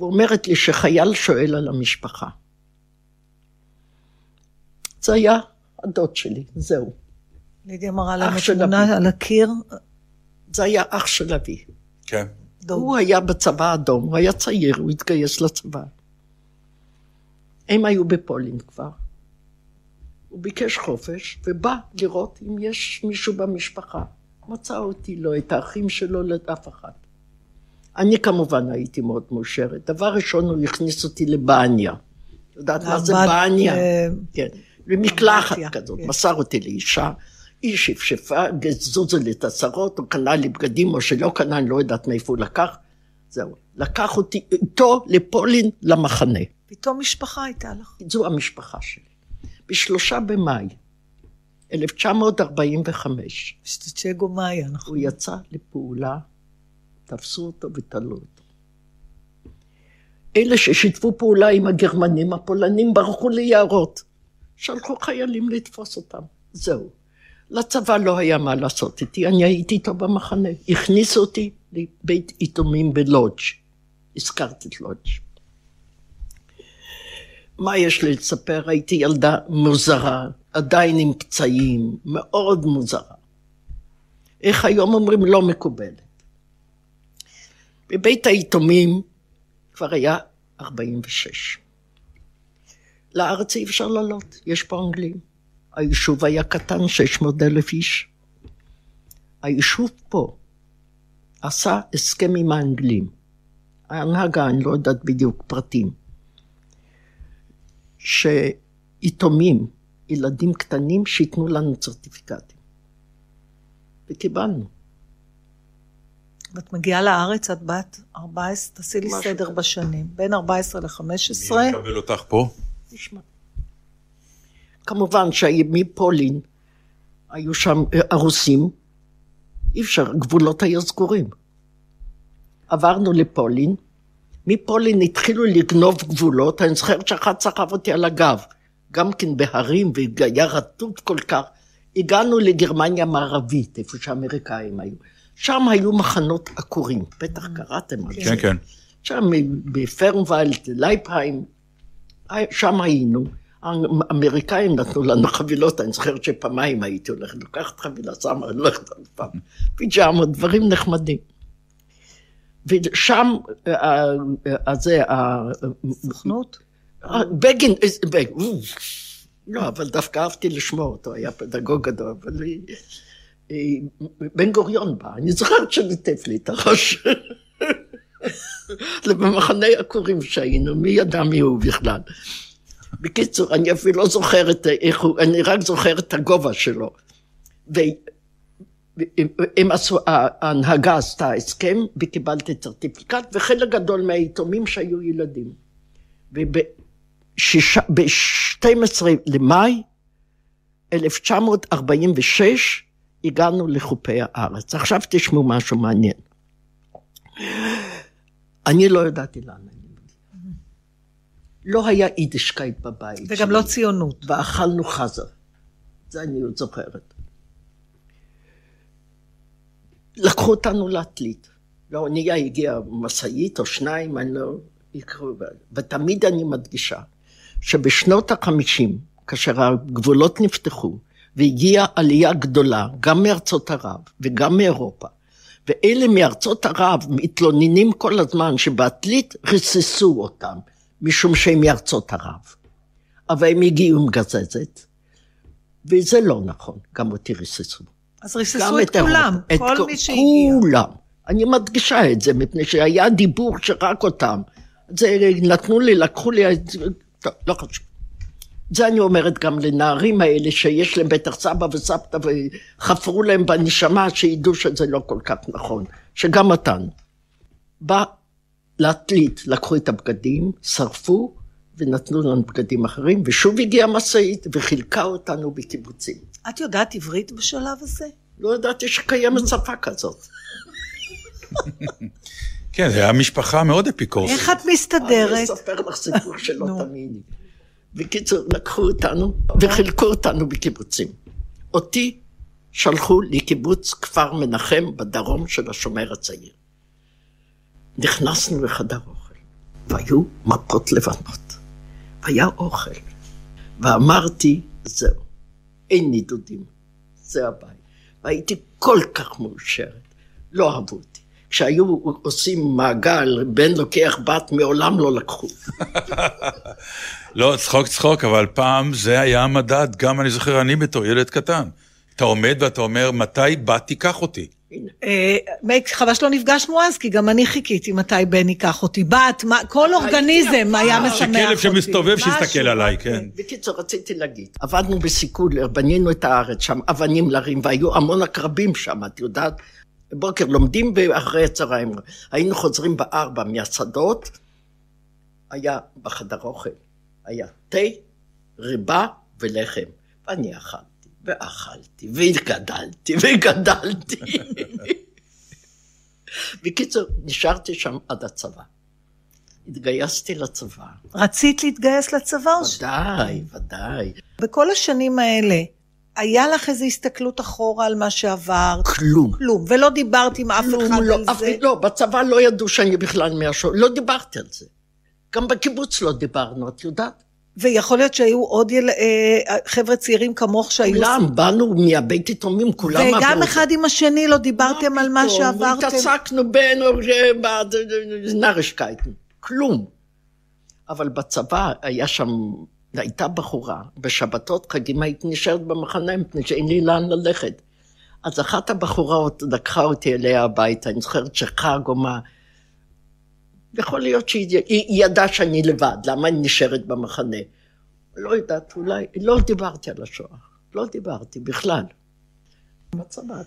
[SPEAKER 4] ואומרת לי שחייל שואל על המשפחה. זה היה הדוד שלי, זהו.
[SPEAKER 2] לידיה מראה לנו תמונה. על הקיר.
[SPEAKER 4] זה היה אח של אבי.
[SPEAKER 3] כן.
[SPEAKER 2] דוד.
[SPEAKER 4] הוא היה בצבא האדום, הוא היה צעיר, הוא התגייס לצבא. הם היו בפולין כבר. הוא ביקש חופש, ובא לראות אם יש מישהו במשפחה. מצא אותי, לא את האחים שלו, לא את אף אחד. אני כמובן הייתי מאוד מאושרת. דבר ראשון, הוא הכניס אותי לבניה. יודעת מה זה בניה?
[SPEAKER 2] אה,
[SPEAKER 4] כן. למקלחת כזאת.
[SPEAKER 2] כן.
[SPEAKER 4] מסר אותי לאישה, היא שפשפה, גזוזו לי את השרות, הוא קנה לי בגדים, או שלא קנה, אני לא יודעת מאיפה הוא לקח. זהו. לקח אותי איתו לפולין למחנה.
[SPEAKER 2] פתאום משפחה הייתה לך.
[SPEAKER 4] זו המשפחה שלי. בשלושה במאי 1945
[SPEAKER 2] שתצ'גו מאיה, נכון.
[SPEAKER 4] הוא יצא לפעולה, תפסו אותו ותלו אותו. אלה ששיתפו פעולה עם הגרמנים, הפולנים, ברחו ליערות. שלחו חיילים לתפוס אותם. זהו. לצבא לא היה מה לעשות איתי, אני הייתי איתו במחנה. הכניסו אותי לבית יתומים בלודג'. הזכרתי את לודג'. מה יש לי לספר? הייתי ילדה מוזרה, עדיין עם פצעים, מאוד מוזרה. איך היום אומרים? לא מקובלת. בבית היתומים כבר היה 46. לארץ אי אפשר לעלות, יש פה אנגלים. היישוב היה קטן, 600 אלף איש. היישוב פה עשה הסכם עם האנגלים. ההנהגה, אני לא יודעת בדיוק פרטים. שיתומים, ילדים קטנים, שייתנו לנו צרטיפיקטים. וקיבלנו.
[SPEAKER 2] ואת מגיעה לארץ, את בת 14, תעשי לי סדר
[SPEAKER 4] כזה.
[SPEAKER 2] בשנים. בין 14 ל-15.
[SPEAKER 3] מי מקבל אותך פה?
[SPEAKER 4] תשמע. כמובן שמפולין היו שם אה, הרוסים, אי אפשר, גבולות היו סגורים. עברנו לפולין, מפולין התחילו לגנוב גבולות, אני זוכרת שאחד סחב אותי על הגב, גם כן בהרים והיה רטוט כל כך. הגענו לגרמניה המערבית, איפה שהאמריקאים היו. שם היו מחנות עקורים, בטח קראתם על זה.
[SPEAKER 3] כן, כן.
[SPEAKER 4] שם בפרנוולד, לייפהיים, שם היינו. האמריקאים נתנו לנו חבילות, אני זוכרת שפעמיים הייתי הולכת, לוקחת חבילה, שמה, אני הולכת עוד פעם. פיג'מות, דברים נחמדים. ושם, אה, אה, זה? אה, בגין, אה, בג- אוף. לא, אבל דווקא אהבתי לשמוע אותו, היה פדגוג גדול, אבל בן גוריון בא, אני זוכרת שליטף לי את הראש. זה במחנה עקורים שהיינו, מי ידע מי הוא בכלל. בקיצור, אני אפילו לא זוכרת איך הוא, אני רק זוכרת את הגובה שלו. והם עשו, ההנהגה עשתה הסכם וקיבלתי צרטיפיקט, וחלק גדול מהיתומים שהיו ילדים. וב-12 למאי 1946 הגענו לחופי הארץ. עכשיו תשמעו משהו מעניין. אני לא ידעתי לאן אני. לא היה יידישקייט בבית.
[SPEAKER 2] וגם
[SPEAKER 4] שלי.
[SPEAKER 2] לא ציונות.
[SPEAKER 4] ואכלנו חזר. זה אני עוד זוכרת. לקחו אותנו לעתלית. לאונייה הגיעה משאית או שניים, אני לא... ותמיד אני מדגישה שבשנות החמישים, כאשר הגבולות נפתחו, והגיעה עלייה גדולה, גם מארצות ערב וגם מאירופה, ואלה מארצות ערב מתלוננים כל הזמן שבעתלית ריססו אותם, משום שהם מארצות ערב. אבל הם הגיעו עם גזזת, וזה לא נכון, גם אותי ריססו.
[SPEAKER 2] אז ריססו את, את כולם, את כל מי שהגיע.
[SPEAKER 4] כולם. אני מדגישה את זה, מפני שהיה דיבור שרק אותם. זה נתנו לי, לקחו לי, טוב, לא חשוב. זה אני אומרת גם לנערים האלה שיש להם בטח סבא וסבתא וחפרו להם בנשמה שידעו שזה לא כל כך נכון, שגם אותנו. בא להטלית, לקחו את הבגדים, שרפו ונתנו לנו בגדים אחרים, ושוב הגיעה משאית וחילקה אותנו בקיבוצים.
[SPEAKER 2] את יודעת עברית בשלב הזה?
[SPEAKER 4] לא ידעתי שקיימת שפה כזאת.
[SPEAKER 3] כן, זו הייתה משפחה מאוד אפיקורסית.
[SPEAKER 2] איך את מסתדרת?
[SPEAKER 4] אני אספר לך סיפור שלא תאמיני. בקיצור, לקחו אותנו וחילקו אותנו בקיבוצים. אותי שלחו לקיבוץ כפר מנחם בדרום של השומר הצעיר. נכנסנו לחדר אוכל, והיו מפות לבנות, והיה אוכל, ואמרתי, זהו, אין נידודים, זה הבית. והייתי כל כך מאושרת, לא אהבו אותי. כשהיו עושים מעגל, בן לוקח בת, מעולם לא לקחו.
[SPEAKER 3] לא, צחוק צחוק, אבל פעם זה היה המדד, גם אני זוכר, אני בתור ילד קטן. אתה עומד ואתה אומר, מתי בת תיקח אותי?
[SPEAKER 2] אה, חבל שלא נפגשנו אז, כי גם אני חיכיתי מתי בן ייקח אותי. בת, כל אורגניזם היה משמח אותי.
[SPEAKER 3] שכלב שמסתובב שיסתכל עליי, כן.
[SPEAKER 4] בקיצור, רציתי להגיד, עבדנו בסיקולר, בנינו את הארץ שם, אבנים להרים, והיו המון עקרבים שם, את יודעת? בבוקר לומדים ואחרי הצהריים. היינו חוזרים בארבע מהשדות, היה בחדר אוכל, היה תה, ריבה ולחם. ואני אכלתי, ואכלתי, וגדלתי, וגדלתי. בקיצור, נשארתי שם עד הצבא. התגייסתי לצבא.
[SPEAKER 2] רצית להתגייס לצבא?
[SPEAKER 4] ודאי, ודאי.
[SPEAKER 2] בכל השנים האלה, היה לך איזו הסתכלות אחורה על מה שעבר?
[SPEAKER 4] כלום.
[SPEAKER 2] כלום. ולא דיברת עם אף אחד
[SPEAKER 4] לא,
[SPEAKER 2] על
[SPEAKER 4] אף,
[SPEAKER 2] זה?
[SPEAKER 4] לא, בצבא לא ידעו שאני בכלל מהשור, לא דיברתי על זה. גם בקיבוץ לא דיברנו, את יודעת?
[SPEAKER 2] ויכול להיות שהיו עוד יל... אה, חבר'ה צעירים כמוך שהיו...
[SPEAKER 4] כולם, באנו מהבית יתומים, כולם עברו.
[SPEAKER 2] וגם אחד עם השני לא דיברתם על מה שעברתם?
[SPEAKER 4] התעסקנו בין נרשקייטן, כלום. אבל בצבא היה שם הייתה בחורה, בשבתות חגים הייתי נשארת במחנה מפני שאין לי לאן ללכת. אז אחת הבחורות לקחה אותי אליה הביתה, אני זוכרת שחג או מה. יכול להיות שהיא ידעה שאני לבד, למה אני נשארת במחנה? לא יודעת, אולי, לא דיברתי על השואה, לא דיברתי בכלל.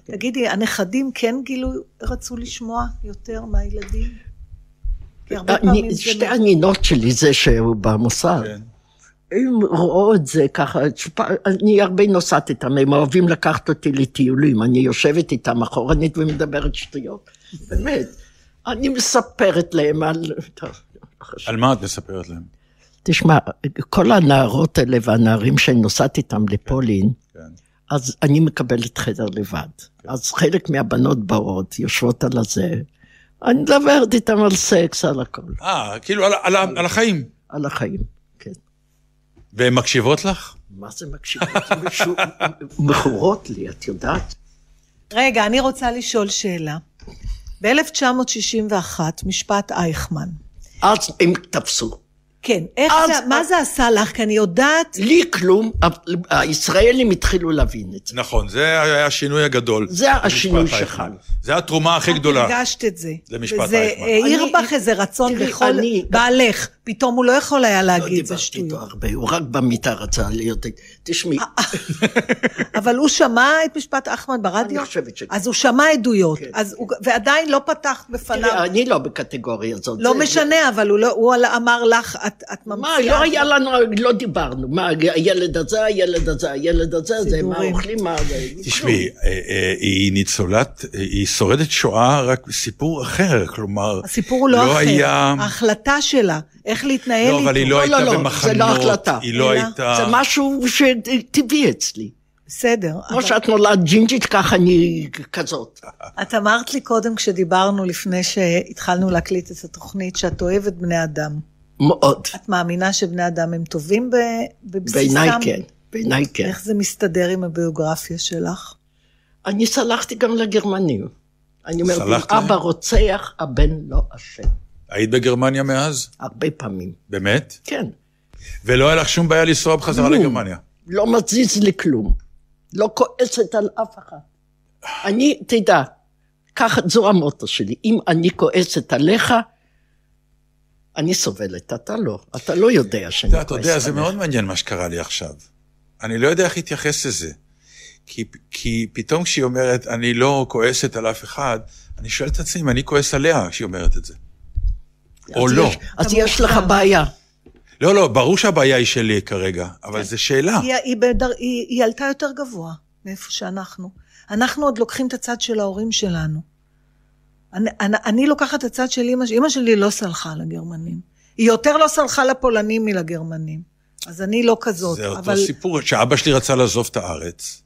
[SPEAKER 2] תגידי, הנכדים כן גילו, רצו לשמוע יותר מהילדים?
[SPEAKER 4] שתי הנינות שלי זה שהוא במוסד. כן. הם רואים את זה ככה, אני הרבה נוסעת איתם, הם אוהבים לקחת אותי לטיולים, אני יושבת איתם אחורנית ומדברת שטויות, באמת. אני מספרת להם על...
[SPEAKER 3] על מה את מספרת להם?
[SPEAKER 4] תשמע, כל הנערות האלה והנערים שאני נוסעת איתם לפולין, כן. אז אני מקבלת חדר לבד. כן. אז חלק מהבנות באות, יושבות על הזה, אני מדברת איתם על סקס, על הכל.
[SPEAKER 3] אה, כאילו על, על, על החיים.
[SPEAKER 4] על החיים.
[SPEAKER 3] והן מקשיבות לך?
[SPEAKER 4] מה זה מקשיבות? מכורות לי, את יודעת?
[SPEAKER 2] רגע, אני רוצה לשאול שאלה. ב-1961, משפט אייכמן.
[SPEAKER 4] אז הם תפסו.
[SPEAKER 2] כן, איך אז, זה, מה זה עשה לך? כי אני יודעת...
[SPEAKER 4] לי כלום, הישראלים התחילו להבין את זה.
[SPEAKER 3] נכון, זה היה השינוי הגדול.
[SPEAKER 4] זה השינוי שחל.
[SPEAKER 3] זה התרומה הכי גדולה.
[SPEAKER 2] את הרגשת את זה.
[SPEAKER 3] למשפט
[SPEAKER 2] וזה העיר בך איזה רצון בכל... בעלך. פתאום הוא לא יכול היה להגיד, זה שטויות.
[SPEAKER 4] לא דיברתי איתו הרבה, הוא רק במיטה רצה להיות... תשמעי.
[SPEAKER 2] אבל הוא שמע את משפט אחמד ברדיו?
[SPEAKER 4] אני חושבת שכן.
[SPEAKER 2] אז הוא שמע עדויות, כן. ועדיין לא פתח בפניו.
[SPEAKER 4] תראי, אני לא בקטגוריה הזאת.
[SPEAKER 2] לא משנה, אבל הוא לא- אמר לך, את ממציאה...
[SPEAKER 4] מה, לא היה לנו, לא דיברנו. מה, הילד הזה, הילד הזה, הילד הזה, זה מה אוכלים, מה...
[SPEAKER 3] תשמעי, אה, אה, היא ניצולת, היא שורדת שואה, רק סיפור אחר, כלומר...
[SPEAKER 2] הסיפור הוא לא אחר, ההחלטה שלה. איך להתנהל איתו.
[SPEAKER 3] לא, אבל היא לא, לא הייתה לא, במחנות.
[SPEAKER 4] זה לא החלטה.
[SPEAKER 3] היא לא הייתה...
[SPEAKER 4] זה משהו שטבעי אצלי.
[SPEAKER 2] בסדר.
[SPEAKER 4] כמו
[SPEAKER 2] אבל-
[SPEAKER 4] שאת נולדת ג'ינג'ית, ככה אני כזאת.
[SPEAKER 2] את אמרת לי קודם, כשדיברנו לפני שהתחלנו להקליט את התוכנית, שאת אוהבת בני אדם.
[SPEAKER 4] מאוד.
[SPEAKER 2] את מאמינה שבני אדם הם טובים ב- בבסיסם?
[SPEAKER 4] בעיניי כן, בעיניי כן.
[SPEAKER 2] איך זה מסתדר עם הביוגרפיה שלך?
[SPEAKER 4] אני סלחתי גם לגרמנים. אני אומרת? אבא רוצח, הבן לא אשם.
[SPEAKER 3] היית בגרמניה מאז?
[SPEAKER 4] הרבה פעמים.
[SPEAKER 3] באמת?
[SPEAKER 4] כן.
[SPEAKER 3] ולא היה לך שום בעיה לנסוע בחזרה
[SPEAKER 4] כלום.
[SPEAKER 3] לגרמניה?
[SPEAKER 4] לא מזיז לי כלום. לא כועסת על אף אחד. אני, תדע, ככה, זו המוטו שלי. אם אני כועסת עליך, אני סובלת, אתה לא. אתה לא יודע שאני
[SPEAKER 3] אתה
[SPEAKER 4] כועסת
[SPEAKER 3] אתה
[SPEAKER 4] עליך.
[SPEAKER 3] יודע, זה מאוד מעניין מה שקרה לי עכשיו. אני לא יודע איך להתייחס לזה. כי, כי פתאום כשהיא אומרת, אני לא כועסת על אף אחד, אני שואל את עצמי אם אני כועס עליה כשהיא אומרת את זה. או
[SPEAKER 4] אז
[SPEAKER 3] לא.
[SPEAKER 4] יש- אז יש לך. בעיה.
[SPEAKER 3] לא, לא, ברור שהבעיה היא שלי כרגע, אבל זו שאלה.
[SPEAKER 2] היא, היא, בדר... היא, היא עלתה יותר גבוה מאיפה שאנחנו. אנחנו עוד לוקחים את הצד של ההורים שלנו. אני, אני, אני לוקחת את הצד של אימא שלי, אימא שלי לא סלחה לגרמנים. היא יותר לא סלחה לפולנים מלגרמנים. אז אני לא כזאת,
[SPEAKER 3] זה אותו
[SPEAKER 2] אבל...
[SPEAKER 3] סיפור, שאבא שלי רצה לעזוב את הארץ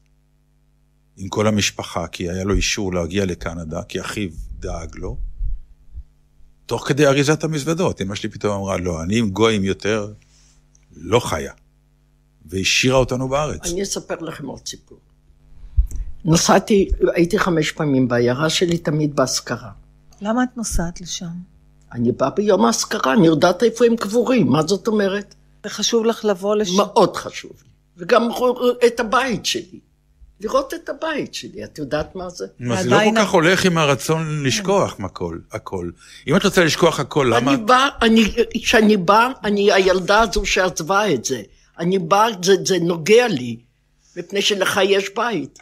[SPEAKER 3] עם כל המשפחה, כי היה לו אישור להגיע לקנדה, כי אחיו דאג לו. תוך כדי אריזת המזוודות, אמא שלי פתאום אמרה, לא, אני עם גויים יותר לא חיה. והשאירה אותנו בארץ.
[SPEAKER 4] אני אספר לכם עוד סיפור. נסעתי, הייתי חמש פעמים בעיירה שלי, תמיד באזכרה.
[SPEAKER 2] למה את נוסעת לשם?
[SPEAKER 4] אני באה ביום האזכרה, אני יודעת איפה הם קבורים, מה זאת אומרת?
[SPEAKER 2] זה חשוב לך לבוא לשם?
[SPEAKER 4] מאוד חשוב לי. וגם את הבית שלי. לראות את הבית שלי, את יודעת מה זה?
[SPEAKER 3] אז זה לא כל כך הולך עם הרצון לשכוח הכל, הכל. אם את רוצה לשכוח הכל, למה?
[SPEAKER 4] אני באה, אני, כשאני באה, אני הילדה הזו שעזבה את זה. אני באה, זה, זה נוגע לי, מפני שלך יש בית.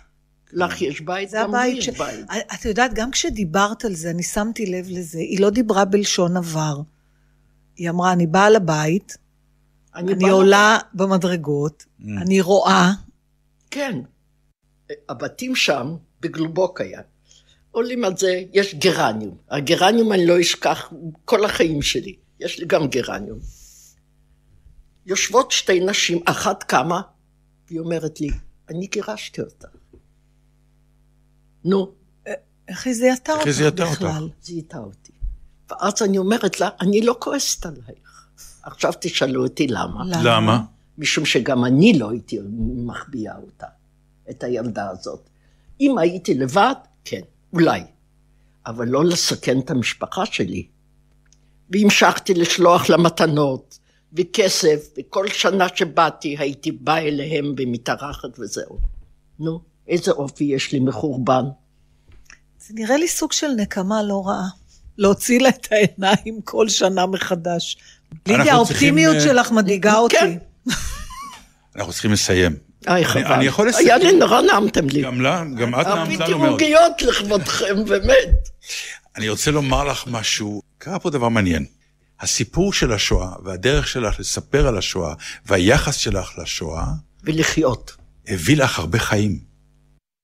[SPEAKER 4] לך יש בית,
[SPEAKER 2] זה
[SPEAKER 4] גם לי
[SPEAKER 2] הבית
[SPEAKER 4] יש
[SPEAKER 2] ש...
[SPEAKER 4] בית.
[SPEAKER 2] את יודעת, גם כשדיברת על זה, אני שמתי לב לזה, היא לא דיברה בלשון עבר. היא אמרה, אני באה לבית, אני
[SPEAKER 4] באה-
[SPEAKER 2] עולה במדרגות, אני רואה,
[SPEAKER 4] כן. הבתים שם, בגלובוק היה. עולים על זה, יש גרניום. הגרניום אני לא אשכח כל החיים שלי. יש לי גם גרניום. יושבות שתי נשים, אחת קמה, והיא אומרת לי, אני גירשתי אותה. נו,
[SPEAKER 2] איך היא זיהתה
[SPEAKER 3] איך היא זיהתה אותך?
[SPEAKER 2] בכלל?
[SPEAKER 4] זיהתה אותי. ואז אני אומרת לה, אני לא כועסת עלייך. עכשיו תשאלו אותי למה.
[SPEAKER 3] למה?
[SPEAKER 4] משום שגם אני לא הייתי מחביאה אותה, את הילדה הזאת. אם הייתי לבד, כן, אולי. אבל לא לסכן את המשפחה שלי. והמשכתי לשלוח לה מתנות, וכסף, וכל שנה שבאתי הייתי באה אליהם ומתארחת וזהו. נו, איזה אופי יש לי מחורבן.
[SPEAKER 2] זה נראה לי סוג של נקמה לא רעה. להוציא לה את העיניים כל שנה מחדש. לידיה,
[SPEAKER 3] צריכים,
[SPEAKER 2] האופטימיות
[SPEAKER 3] אה,
[SPEAKER 2] שלך מדאיגה אותי.
[SPEAKER 4] כן.
[SPEAKER 3] אנחנו צריכים לסיים.
[SPEAKER 4] איי, חבל.
[SPEAKER 3] אני יכול
[SPEAKER 4] היה
[SPEAKER 3] לסכם?
[SPEAKER 4] לי, נורא נעמתם לי.
[SPEAKER 3] גם לה, גם את נעמת לנו מאוד.
[SPEAKER 4] עוגיות לכבודכם, באמת.
[SPEAKER 3] אני רוצה לומר לך משהו, קרה פה דבר מעניין. הסיפור של השואה והדרך שלך לספר על השואה והיחס שלך לשואה
[SPEAKER 4] ולחיות.
[SPEAKER 3] הביא לך הרבה חיים.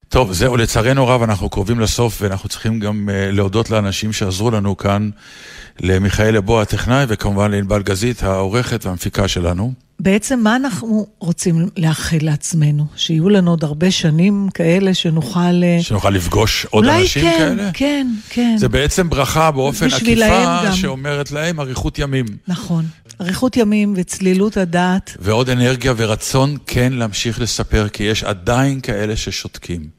[SPEAKER 3] טוב, זהו, לצערנו רב, אנחנו קרובים לסוף ואנחנו צריכים גם uh, להודות לאנשים שעזרו לנו כאן, למיכאל לבוא הטכנאי וכמובן לענבל גזית, העורכת והמפיקה שלנו.
[SPEAKER 2] בעצם מה אנחנו רוצים לאחל לעצמנו? שיהיו לנו עוד הרבה שנים כאלה שנוכל... אה,
[SPEAKER 3] שנוכל לפגוש עוד
[SPEAKER 2] אולי
[SPEAKER 3] אנשים
[SPEAKER 2] כן,
[SPEAKER 3] כאלה.
[SPEAKER 2] כן, כן.
[SPEAKER 3] זה בעצם ברכה באופן עקיפה. שאומרת להם אריכות ימים.
[SPEAKER 2] נכון. אריכות ימים וצלילות הדעת.
[SPEAKER 3] ועוד אנרגיה ורצון כן להמשיך לספר, כי יש עדיין כאלה ששותקים.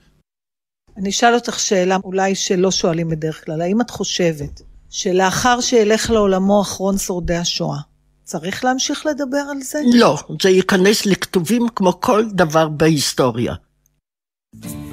[SPEAKER 2] אני אשאל אותך שאלה אולי שלא שואלים בדרך כלל. האם את חושבת שלאחר שילך לעולמו אחרון שורדי השואה, צריך להמשיך לדבר על זה?
[SPEAKER 4] לא, זה ייכנס לכתובים כמו כל דבר בהיסטוריה.
[SPEAKER 1] ערב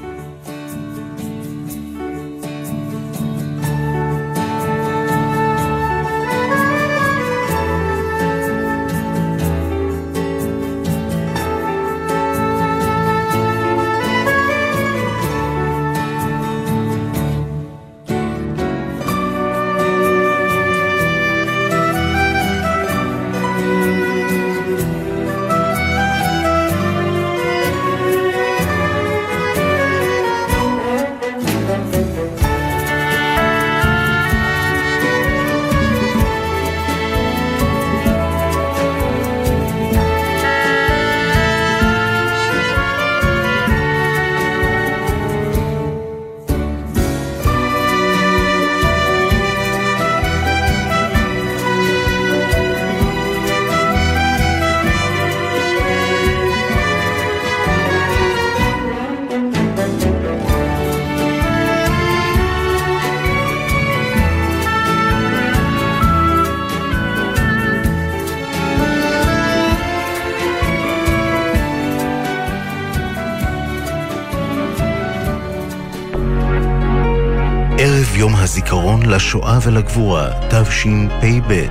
[SPEAKER 1] לשואה ולגבורה, תשפ"ב,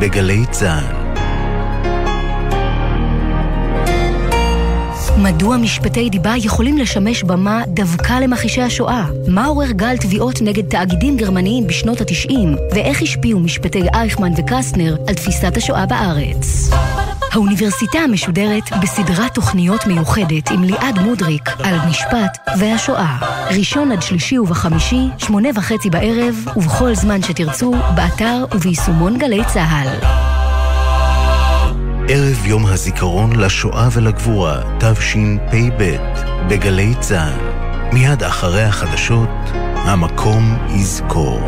[SPEAKER 1] בגלי צה"ל.
[SPEAKER 5] מדוע משפטי דיבה יכולים לשמש במה דווקא למכחישי השואה? מה עורר גל תביעות נגד תאגידים גרמניים בשנות התשעים? ואיך השפיעו משפטי אייכמן וקסטנר על תפיסת השואה בארץ? האוניברסיטה המשודרת בסדרת תוכניות מיוחדת עם ליעד מודריק על משפט והשואה. ראשון עד שלישי ובחמישי, שמונה וחצי בערב, ובכל זמן שתרצו, באתר וביישומון גלי צה"ל.
[SPEAKER 1] ערב יום הזיכרון לשואה ולגבורה, תשפ"ב, בגלי צה"ל. מיד אחרי החדשות, המקום יזכור.